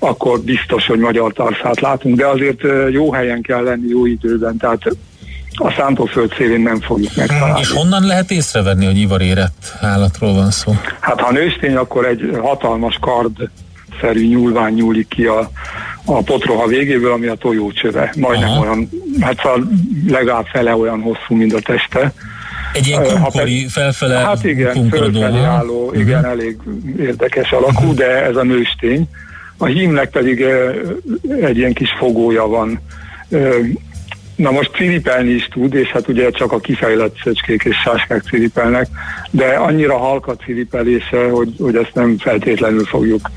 akkor biztos, hogy magyar tarszát látunk, de azért jó helyen kell lenni jó időben, tehát a szántóföld szélén nem fogjuk megtalálni. És honnan lehet észrevenni, hogy ivar érett állatról van szó? Hát ha nőstény, akkor egy hatalmas kard szerű nyúlvány nyúlik ki a, a potroha végéből, ami a tojócsöve. Majdnem Aha. olyan, hát szóval legalább fele olyan hosszú, mint a teste. Egy ilyen kunkori, felfele Hát igen, fölfelé álló, uh-huh. igen, elég érdekes alakú, uh-huh. de ez a nőstény. A hímnek pedig egy ilyen kis fogója van. Na most ciripelni is tud, és hát ugye csak a kifejlett szöcskék és sáskák ciripelnek, de annyira halk a ciripelése, hogy, hogy ezt nem feltétlenül fogjuk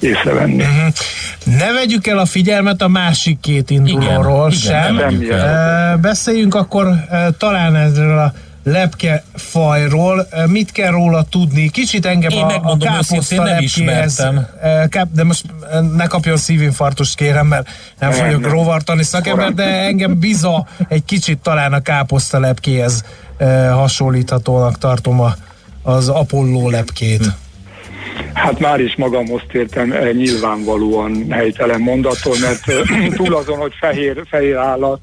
észrevenni. Uh-huh. Ne vegyük el a figyelmet a másik két indulóról sem. Igen, Beszéljünk akkor talán ezzel a lepke fajról. Mit kell róla tudni? Kicsit engem Én a, a káposzta nem ismertem. De most ne kapjon szívinfarktust kérem, mert nem, nem vagyok rovartani szakember, de engem biza egy kicsit talán a káposzta lepkéhez hasonlíthatónak tartom a, az Apollo lepkét. Hát már is magamhoz tértem nyilvánvalóan helytelen mondattól, mert túl azon, hogy fehér, fehér állat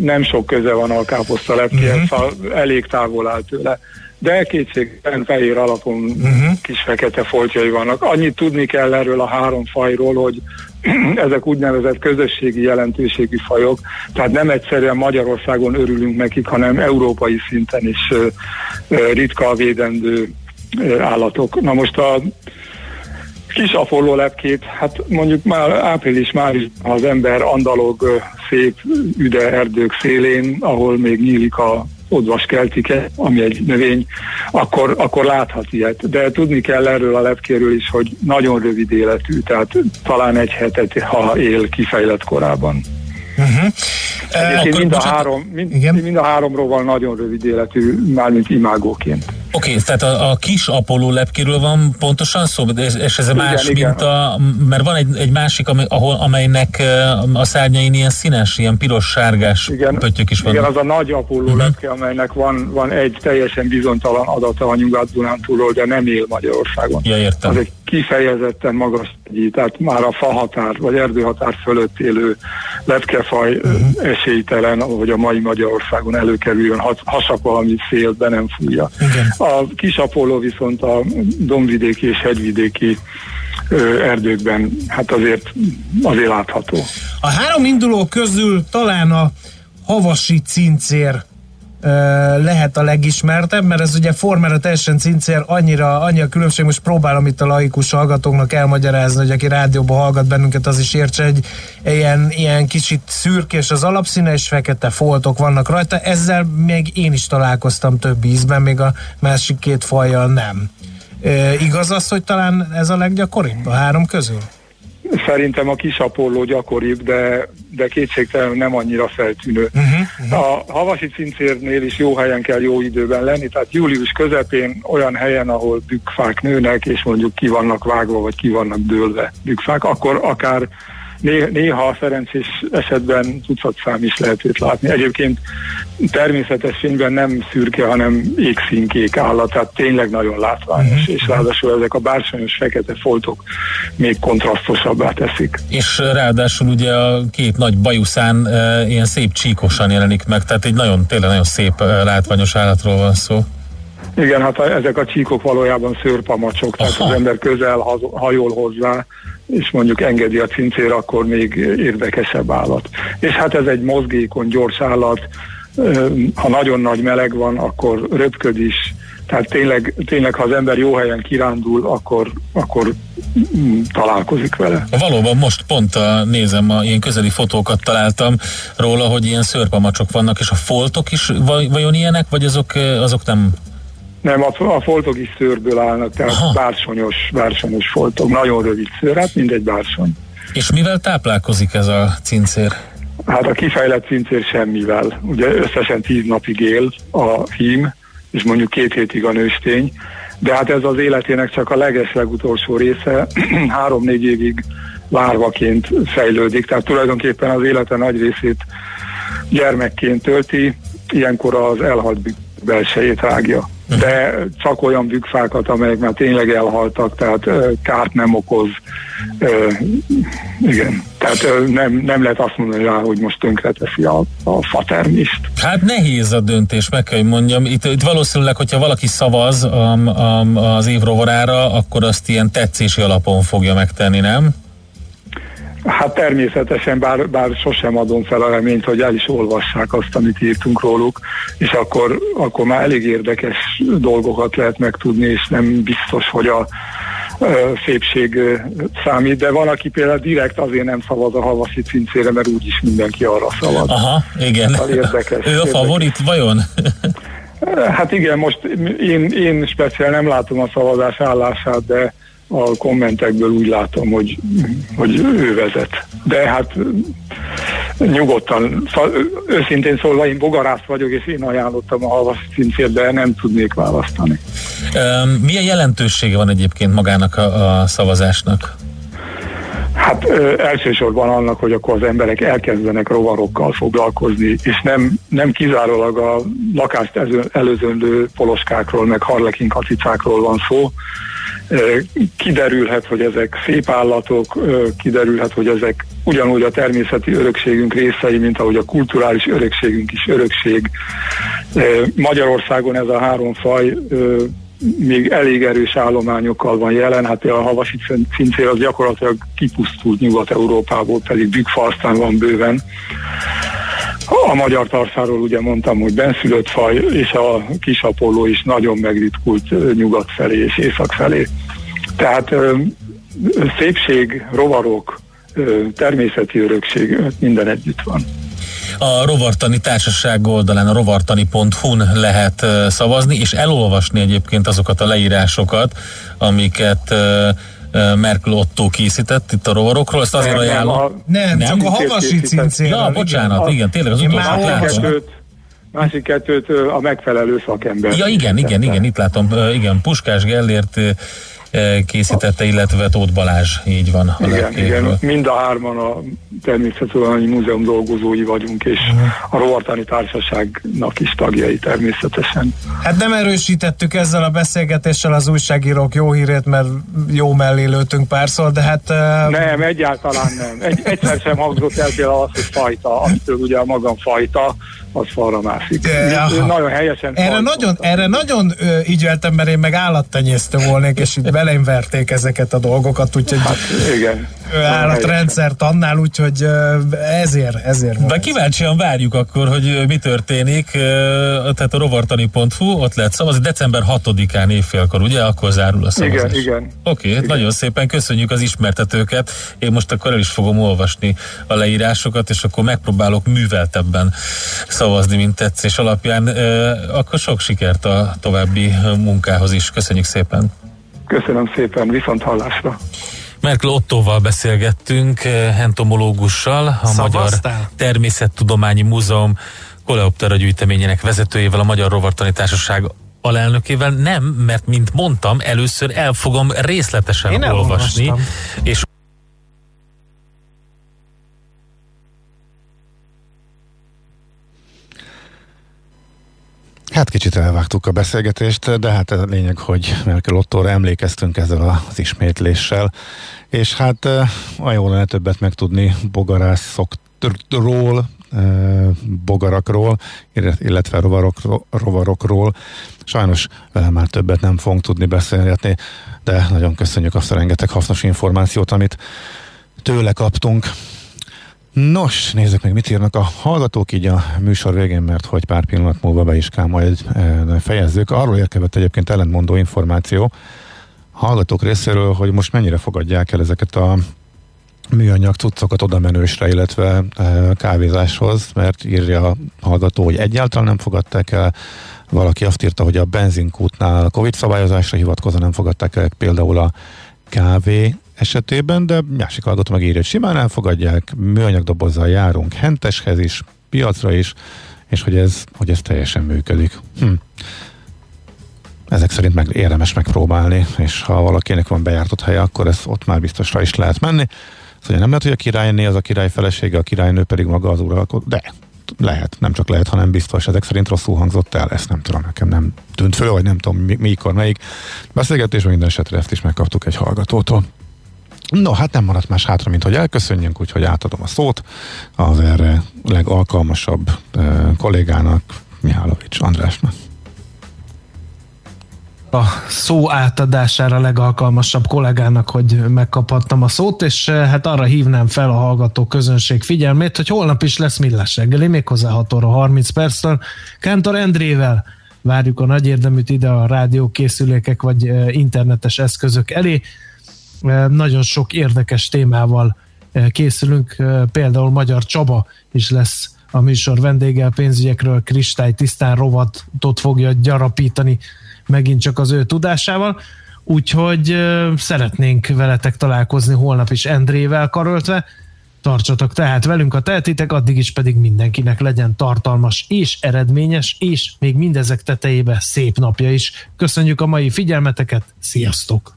nem sok köze van a káposzta lepkéhez, uh-huh. szóval elég távol áll tőle. De kétségben fehér alapon uh-huh. kis fekete foltjai vannak. Annyit tudni kell erről a három fajról, hogy ezek úgynevezett közösségi jelentőségű fajok, tehát nem egyszerűen Magyarországon örülünk nekik, hanem európai szinten is ritka védendő állatok. Na most a kis apolló lepkét, hát mondjuk már április, május az ember andalog szép üde erdők szélén, ahol még nyílik a odvas keltike, ami egy növény, akkor, akkor láthat ilyet. De tudni kell erről a lepkéről is, hogy nagyon rövid életű, tehát talán egy hetet, ha él kifejlett korában. Uh-huh. Egyébként mind, a három, mind, mind a háromról van nagyon rövid életű, mármint imágóként. Oké, okay, tehát a, a kis Apollo lepkéről van pontosan szó, és ez a más, igen, mint igen. a, mert van egy, egy másik, ahol, amelynek a szárnyain ilyen színes, ilyen piros-sárgás igen, pöttyök is van. Igen, az a nagy Apollo uh-huh. lepke, amelynek van, van egy teljesen bizonytalan adata a Nyugat-Dunántúlról, de nem él Magyarországon. Ja, értem. Az egy kifejezetten magas, tehát már a fahatár vagy erdőhatár fölött élő lepkefaj uh-huh. esélytelen, hogy a mai Magyarországon előkerüljön, ha valami szél be nem fújja. Igen. A kis Apollo viszont a dombvidéki és hegyvidéki erdőkben hát azért, azért látható. A három induló közül talán a havasi cincér lehet a legismertebb, mert ez ugye formára teljesen cincér, annyira, annyi a különbség, most próbálom itt a laikus hallgatóknak elmagyarázni, hogy aki rádióban hallgat bennünket, az is értse, egy ilyen, ilyen kicsit szürkés az alapszíne, és fekete foltok vannak rajta, ezzel még én is találkoztam több ízben, még a másik két fajjal nem. E, igaz az, hogy talán ez a leggyakoribb a három közül? Szerintem a kis apolló gyakoribb, de, de kétségtelenül nem annyira feltűnő. Uh-huh, uh-huh. A havasi cincérnél is jó helyen kell jó időben lenni, tehát július közepén olyan helyen, ahol bükkfák nőnek, és mondjuk ki vannak vágva, vagy ki vannak dőlve bükkfák, akkor akár néha a szerencsés esetben tucatszám is lehet őt látni. Egyébként természetes fényben nem szürke, hanem égszínkék állat, tehát tényleg nagyon látványos, uh-huh. és ráadásul ezek a bársonyos fekete foltok még kontrasztosabbá teszik. És ráadásul ugye a két nagy bajuszán e, ilyen szép csíkosan jelenik meg, tehát egy nagyon, tényleg nagyon szép e, látványos állatról van szó. Igen, hát ezek a csíkok valójában szőrpamacsok, tehát Aha. az ember közel hajol hozzá, és mondjuk engedi a cincér, akkor még érdekesebb állat. És hát ez egy mozgékony, gyors állat, ha nagyon nagy meleg van, akkor röpköd is, tehát tényleg, tényleg ha az ember jó helyen kirándul, akkor, akkor mm, találkozik vele. Valóban most pont a, nézem, a, ilyen közeli fotókat találtam róla, hogy ilyen szörpamacsok vannak, és a foltok is vajon ilyenek, vagy azok, azok nem Nem, a, a foltok is szőrből állnak, tehát Aha. bársonyos, bársonyos foltok. Nagyon rövid szőr, hát mindegy bársony. És mivel táplálkozik ez a cincér? Hát a kifejlett cincér semmivel. Ugye összesen tíz napig él a hím, és mondjuk két hétig a nőstény, de hát ez az életének csak a leges legutolsó része, három-négy évig lárvaként fejlődik, tehát tulajdonképpen az élete nagy részét gyermekként tölti, ilyenkor az elhalt belsejét rágja. De csak olyan bükkfákat, amelyek már tényleg elhaltak, tehát kárt nem okoz. Igen, tehát nem, nem lehet azt mondani rá, hogy most tönkreteszi a, a fatermist. Hát nehéz a döntés, meg kell, hogy mondjam. Itt, itt valószínűleg, hogyha valaki szavaz um, um, az évrovarára, akkor azt ilyen tetszési alapon fogja megtenni, nem? Hát természetesen, bár, bár sosem adom fel a reményt, hogy el is olvassák azt, amit írtunk róluk, és akkor, akkor már elég érdekes dolgokat lehet megtudni, és nem biztos, hogy a szépség számít, de van, aki például direkt azért nem szavaz a havasi cincére, mert úgyis mindenki arra szavaz. Aha, igen. Szóval érdekes. ő a favorit, vajon? Hát igen, most én, én speciál nem látom a szavazás állását, de a kommentekből úgy látom, hogy, hogy ő vezet. De hát nyugodtan, őszintén szólva én bogarász vagyok, és én ajánlottam a halvas cincért, de nem tudnék választani. Milyen jelentősége van egyébként magának a, a szavazásnak? Hát ö, elsősorban annak, hogy akkor az emberek elkezdenek rovarokkal foglalkozni, és nem, nem kizárólag a lakást előzönlő poloskákról, meg harlekin kacicákról van szó. Ö, Kiderülhet, hogy ezek szép állatok, ö, kiderülhet, hogy ezek ugyanúgy a természeti örökségünk részei, mint ahogy a kulturális örökségünk is örökség. Magyarországon ez a három faj még elég erős állományokkal van jelen, hát a havasi cincér az gyakorlatilag kipusztult Nyugat-Európából, pedig bükkfa aztán van bőven. A magyar tarszáról ugye mondtam, hogy benszülött faj, és a kisapolló is nagyon megritkult nyugat felé és észak felé. Tehát szépség, rovarok, természeti örökség, minden együtt van. A Rovartani Társaság oldalán, a rovartani.hu-n lehet szavazni, és elolvasni egyébként azokat a leírásokat, amiket Merkel Otto készített itt a rovarokról. Ezt azért Nem, nem, ajánlom. a- Nem, csak a havasi cincérrel, Ja, bocsánat, igen, tényleg az utolsó már Másik kettőt, másik kettőt ö, a megfelelő szakember. Ja, igen, igen, igen, itt látom, igen, Puskás Gellért készítette, illetve Tóth Balázs, így van. A Igen, lepkéről. igen, mind a hárman a Természettudományi Múzeum dolgozói vagyunk, és a Rovartani Társaságnak is tagjai természetesen. Hát nem erősítettük ezzel a beszélgetéssel az újságírók jó hírét, mert jó mellé lőttünk párszor, de hát... Uh, Nem, egyáltalán nem. Egy, egyszer sem hangzott el például az, hogy fajta, amitől ugye a magam fajta, az falra mászik. Ja. Nagyon helyesen Erre nagyon, erre nagyon ö, ügyeltem, mert én meg állattenyésztő volnék, és itt belém verték ezeket a dolgokat, úgyhogy Hát, igen. Ö, állatrendszer annál, úgyhogy ezért, ezért De volt. kíváncsian várjuk akkor, hogy mi történik. Tehát a rovartani.hu, ott lehet szavazni. December 6-án évfélkor, ugye? Akkor zárul a szavazás. Igen, igen. Oké, okay, nagyon szépen köszönjük az ismertetőket. Én most akkor el is fogom olvasni a leírásokat, és akkor megpróbálok műveltebben szavazni, mint tetszés alapján. Akkor sok sikert a további munkához is. Köszönjük szépen. Köszönöm szépen, viszont hallásra. Merkel Ottóval beszélgettünk, eh, entomológussal, a Szavaztál? Magyar Természettudományi Múzeum Coleoptera gyűjteményének vezetőjével, a Magyar Rovartani Társaság alelnökével. Nem, mert mint mondtam, először el fogom részletesen Én olvasni, és Hát kicsit elvágtuk a beszélgetést, de hát ez a lényeg, hogy Merkel Ottóra emlékeztünk ezzel az ismétléssel, és hát eh, olyan jó lenne többet megtudni bogarászokról, eh, bogarakról, illetve rovarokról. Sajnos vele már többet nem fogunk tudni beszélgetni, de nagyon köszönjük azt a rengeteg hasznos információt, amit tőle kaptunk. Nos, nézzük meg, mit írnak a hallgatók így a műsor végén, mert hogy pár pillanat múlva be is kell majd e, fejezzük. Arról érkezett egyébként ellentmondó információ a hallgatók részéről, hogy most mennyire fogadják el ezeket a műanyag cuccokat oda menősre, illetve e, kávézáshoz, mert írja a hallgató, hogy egyáltalán nem fogadták el, valaki azt írta, hogy a benzinkútnál Covid szabályozásra hivatkozva nem fogadták el például a kávé esetében, de másik hallgató meg írja, hogy simán elfogadják, műanyag dobozzal járunk henteshez is, piacra is, és hogy ez, hogy ez teljesen működik. Hm. Ezek szerint meg érdemes megpróbálni, és ha valakinek van bejártott helye, akkor ez ott már biztosra is lehet menni. Szóval nem lehet, hogy a királyné az a király felesége, a királynő pedig maga az uralkodó, de lehet, nem csak lehet, hanem biztos. Ezek szerint rosszul hangzott el, ezt nem tudom, nekem nem tűnt föl, vagy nem tudom mikor, melyik beszélgetés, minden esetre ezt is megkaptuk egy hallgatótól. No, hát nem maradt más hátra, mint hogy elköszönjünk, úgyhogy átadom a szót az erre legalkalmasabb eh, kollégának, Mihálovics Andrásnak a szó átadására legalkalmasabb kollégának, hogy megkaphattam a szót, és hát arra hívnám fel a hallgató közönség figyelmét, hogy holnap is lesz millás reggeli, méghozzá 6 óra 30 perctől. Kántor Endrével várjuk a nagy érdeműt ide a rádiókészülékek vagy internetes eszközök elé. Nagyon sok érdekes témával készülünk, például Magyar Csaba is lesz a műsor vendége, pénzügyekről kristály tisztán rovatot fogja gyarapítani megint csak az ő tudásával. Úgyhogy szeretnénk veletek találkozni holnap is Endrével karöltve. Tartsatok tehát velünk a tehetitek, addig is pedig mindenkinek legyen tartalmas és eredményes, és még mindezek tetejébe szép napja is. Köszönjük a mai figyelmeteket, sziasztok!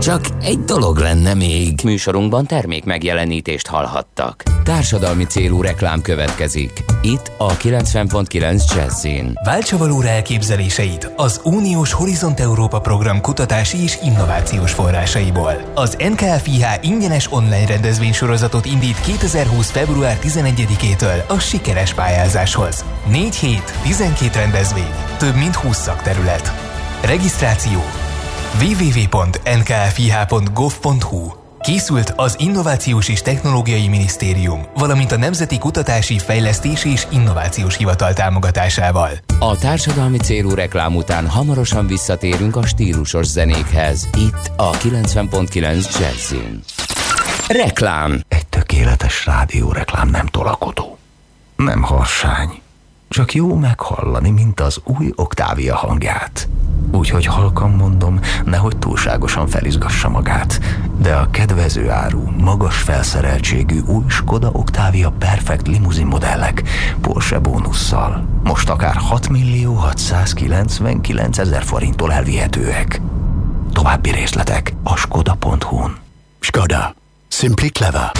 Csak egy dolog lenne még. Műsorunkban termék megjelenítést hallhattak. Társadalmi célú reklám következik. Itt a 90.9 Jazzin. Váltsa valóra elképzeléseit az Uniós Horizont Európa program kutatási és innovációs forrásaiból. Az NKFIH ingyenes online rendezvénysorozatot indít 2020. február 11-től a sikeres pályázáshoz. 4 hét, 12 rendezvény, több mint 20 szakterület. Regisztráció www.nkfih.gov.hu Készült az Innovációs és Technológiai Minisztérium, valamint a Nemzeti Kutatási, Fejlesztési és Innovációs Hivatal támogatásával. A társadalmi célú reklám után hamarosan visszatérünk a stílusos zenékhez. Itt a 90.9 Jazzin. Reklám Egy tökéletes rádióreklám nem tolakodó. Nem harsány. Csak jó meghallani, mint az új Oktávia hangját. Úgyhogy halkan mondom, nehogy túlságosan felizgassa magát. De a kedvező áru, magas felszereltségű új Skoda Octavia Perfect limuzin modellek Porsche bónusszal most akár 6 millió 699 ezer forinttól elvihetőek. További részletek a skoda.hu-n. Skoda. Simply clever.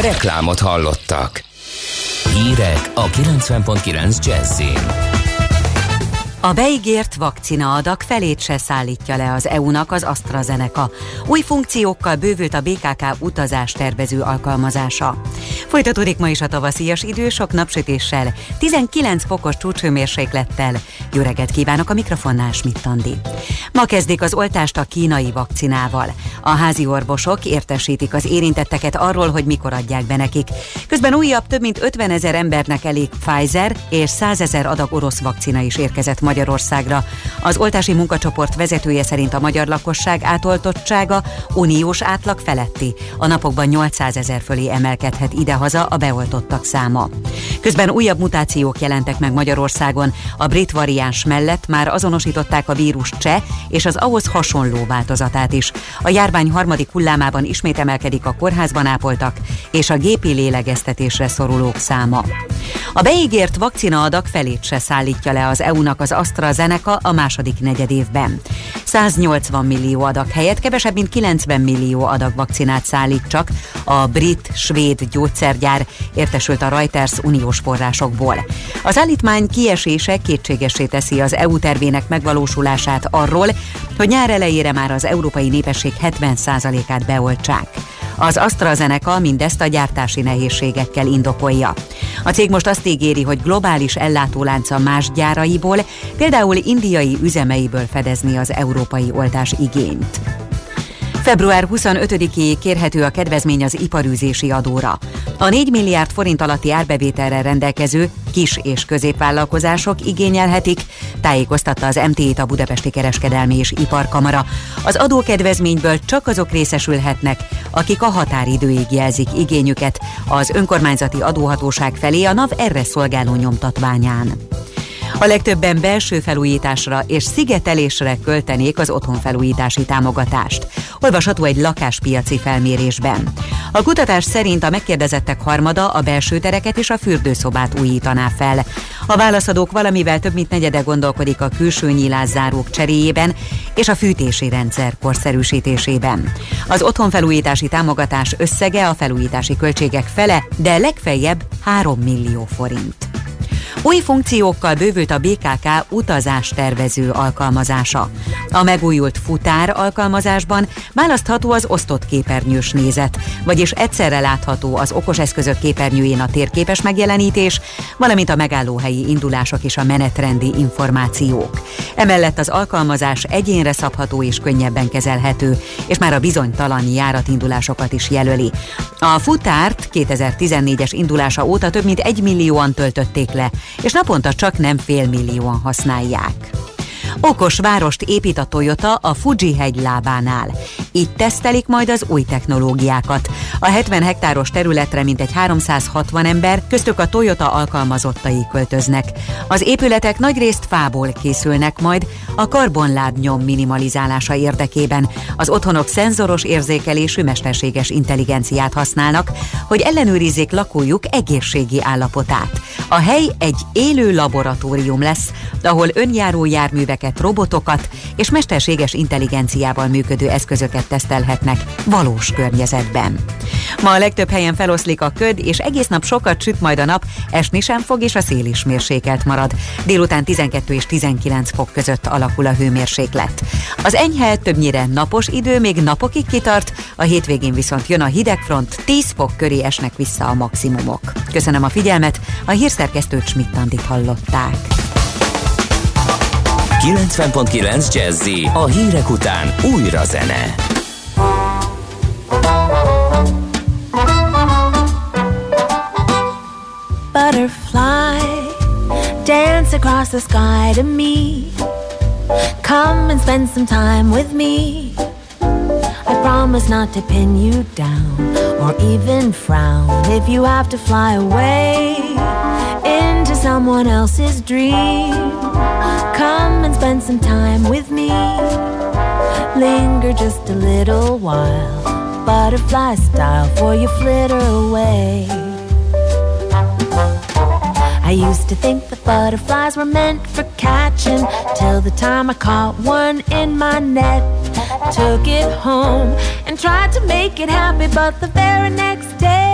Reklámot hallottak. Hírek a 90.9 Jazzin. A beígért vakcinaadak felét se szállítja le az EU-nak az AstraZeneca. Új funkciókkal bővült a BKK utazás tervező alkalmazása. Folytatódik ma is a tavaszias idő, sok napsütéssel, 19 fokos csúcsőmérséklettel. Jó reggelt kívánok a mikrofonnál, Schmidt-Andi. Ma kezdik az oltást a kínai vakcinával. A házi orvosok értesítik az érintetteket arról, hogy mikor adják be nekik. Közben újabb több mint 50 ezer embernek elég Pfizer és 100 ezer adag orosz vakcina is érkezett Magyarországon Magyarországra. Az oltási munkacsoport vezetője szerint a magyar lakosság átoltottsága uniós átlag feletti. A napokban 800 ezer fölé emelkedhet idehaza a beoltottak száma. Közben újabb mutációk jelentek meg Magyarországon. A brit variáns mellett már azonosították a vírus cseh és az ahhoz hasonló változatát is. A járvány harmadik hullámában ismét emelkedik a kórházban ápoltak és a gépi lélegeztetésre szorulók száma. A beígért vakcinaadag felét se szállítja le az EU-nak az AstraZeneca a második negyedévben. 180 millió adag helyett kevesebb, mint 90 millió adag vakcinát szállít csak a brit-svéd gyógyszergyár, értesült a Reuters uniós forrásokból. Az állítmány kiesése kétségesé teszi az EU tervének megvalósulását arról, hogy nyár elejére már az európai népesség 70%-át beoltsák. Az AstraZeneca mindezt a gyártási nehézségekkel indokolja. A cég most azt ígéri, hogy globális ellátólánca más gyáraiból, például indiai üzemeiből fedezni az európai oltás igényt. Február 25-éig kérhető a kedvezmény az iparűzési adóra. A 4 milliárd forint alatti árbevételre rendelkező kis- és középvállalkozások igényelhetik, tájékoztatta az MT-t a Budapesti Kereskedelmi és Iparkamara. Az adókedvezményből csak azok részesülhetnek, akik a határidőig jelzik igényüket az önkormányzati adóhatóság felé a NAV erre szolgáló nyomtatványán. A legtöbben belső felújításra és szigetelésre költenék az otthonfelújítási támogatást. Olvasható egy lakáspiaci felmérésben. A kutatás szerint a megkérdezettek harmada a belső tereket és a fürdőszobát újítaná fel. A válaszadók valamivel több mint negyede gondolkodik a külső nyílászárók cseréjében és a fűtési rendszer korszerűsítésében. Az otthonfelújítási támogatás összege a felújítási költségek fele, de legfeljebb 3 millió forint. Új funkciókkal bővült a BKK utazástervező alkalmazása. A megújult futár alkalmazásban választható az osztott képernyős nézet, vagyis egyszerre látható az okos eszközök képernyőjén a térképes megjelenítés, valamint a megállóhelyi indulások és a menetrendi információk. Emellett az alkalmazás egyénre szabható és könnyebben kezelhető, és már a bizonytalan járatindulásokat is jelöli. A futárt 2014-es indulása óta több mint egy millióan töltötték le, és naponta csak nem félmillióan használják. Okos várost épít a Toyota a Fuji hegy lábánál. Itt tesztelik majd az új technológiákat. A 70 hektáros területre mintegy 360 ember, köztük a Toyota alkalmazottai költöznek. Az épületek nagyrészt fából készülnek majd a karbonlábnyom minimalizálása érdekében. Az otthonok szenzoros érzékelésű mesterséges intelligenciát használnak, hogy ellenőrizzék lakójuk egészségi állapotát. A hely egy élő laboratórium lesz, ahol önjáró járműveket, robotokat és mesterséges intelligenciával működő eszközöket tesztelhetnek valós környezetben. Ma a legtöbb helyen feloszlik a köd, és egész nap sokat süt majd a nap, esni sem fog, és a szél is mérsékelt marad. Délután 12 és 19 fok között alakul a hőmérséklet. Az enyhe többnyire napos idő még napokig kitart, a hétvégén viszont jön a hidegfront, 10 fok köré esnek vissza a maximumok. Köszönöm a figyelmet, a hírszerkesztőt Schmidt-Tandit hallották. 90.9 Jazzy a hírek után újra zene. Butterfly, dance across the sky to me. Come and spend some time with me. I promise not to pin you down or even frown if you have to fly away into someone else's dream. Come and spend some time with me. Linger just a little while, butterfly style, for you flitter away. I used to think that butterflies were meant for catching till the time I caught one in my net. Took it home and tried to make it happy, but the very next day,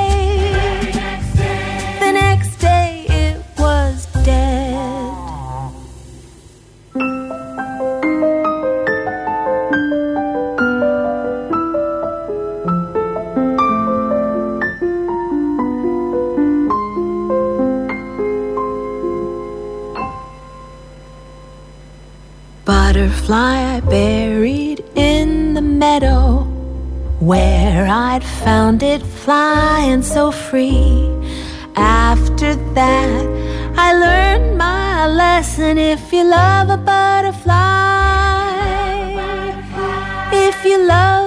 I buried in the meadow where I'd found it flying so free. After that, I learned my lesson if you love a butterfly. If you love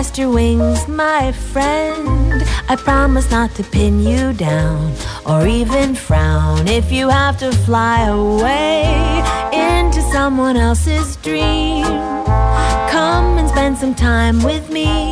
rest your wings, my friend. I promise not to pin you down or even frown if you have to fly away into someone else's dream. Come and spend some time with me.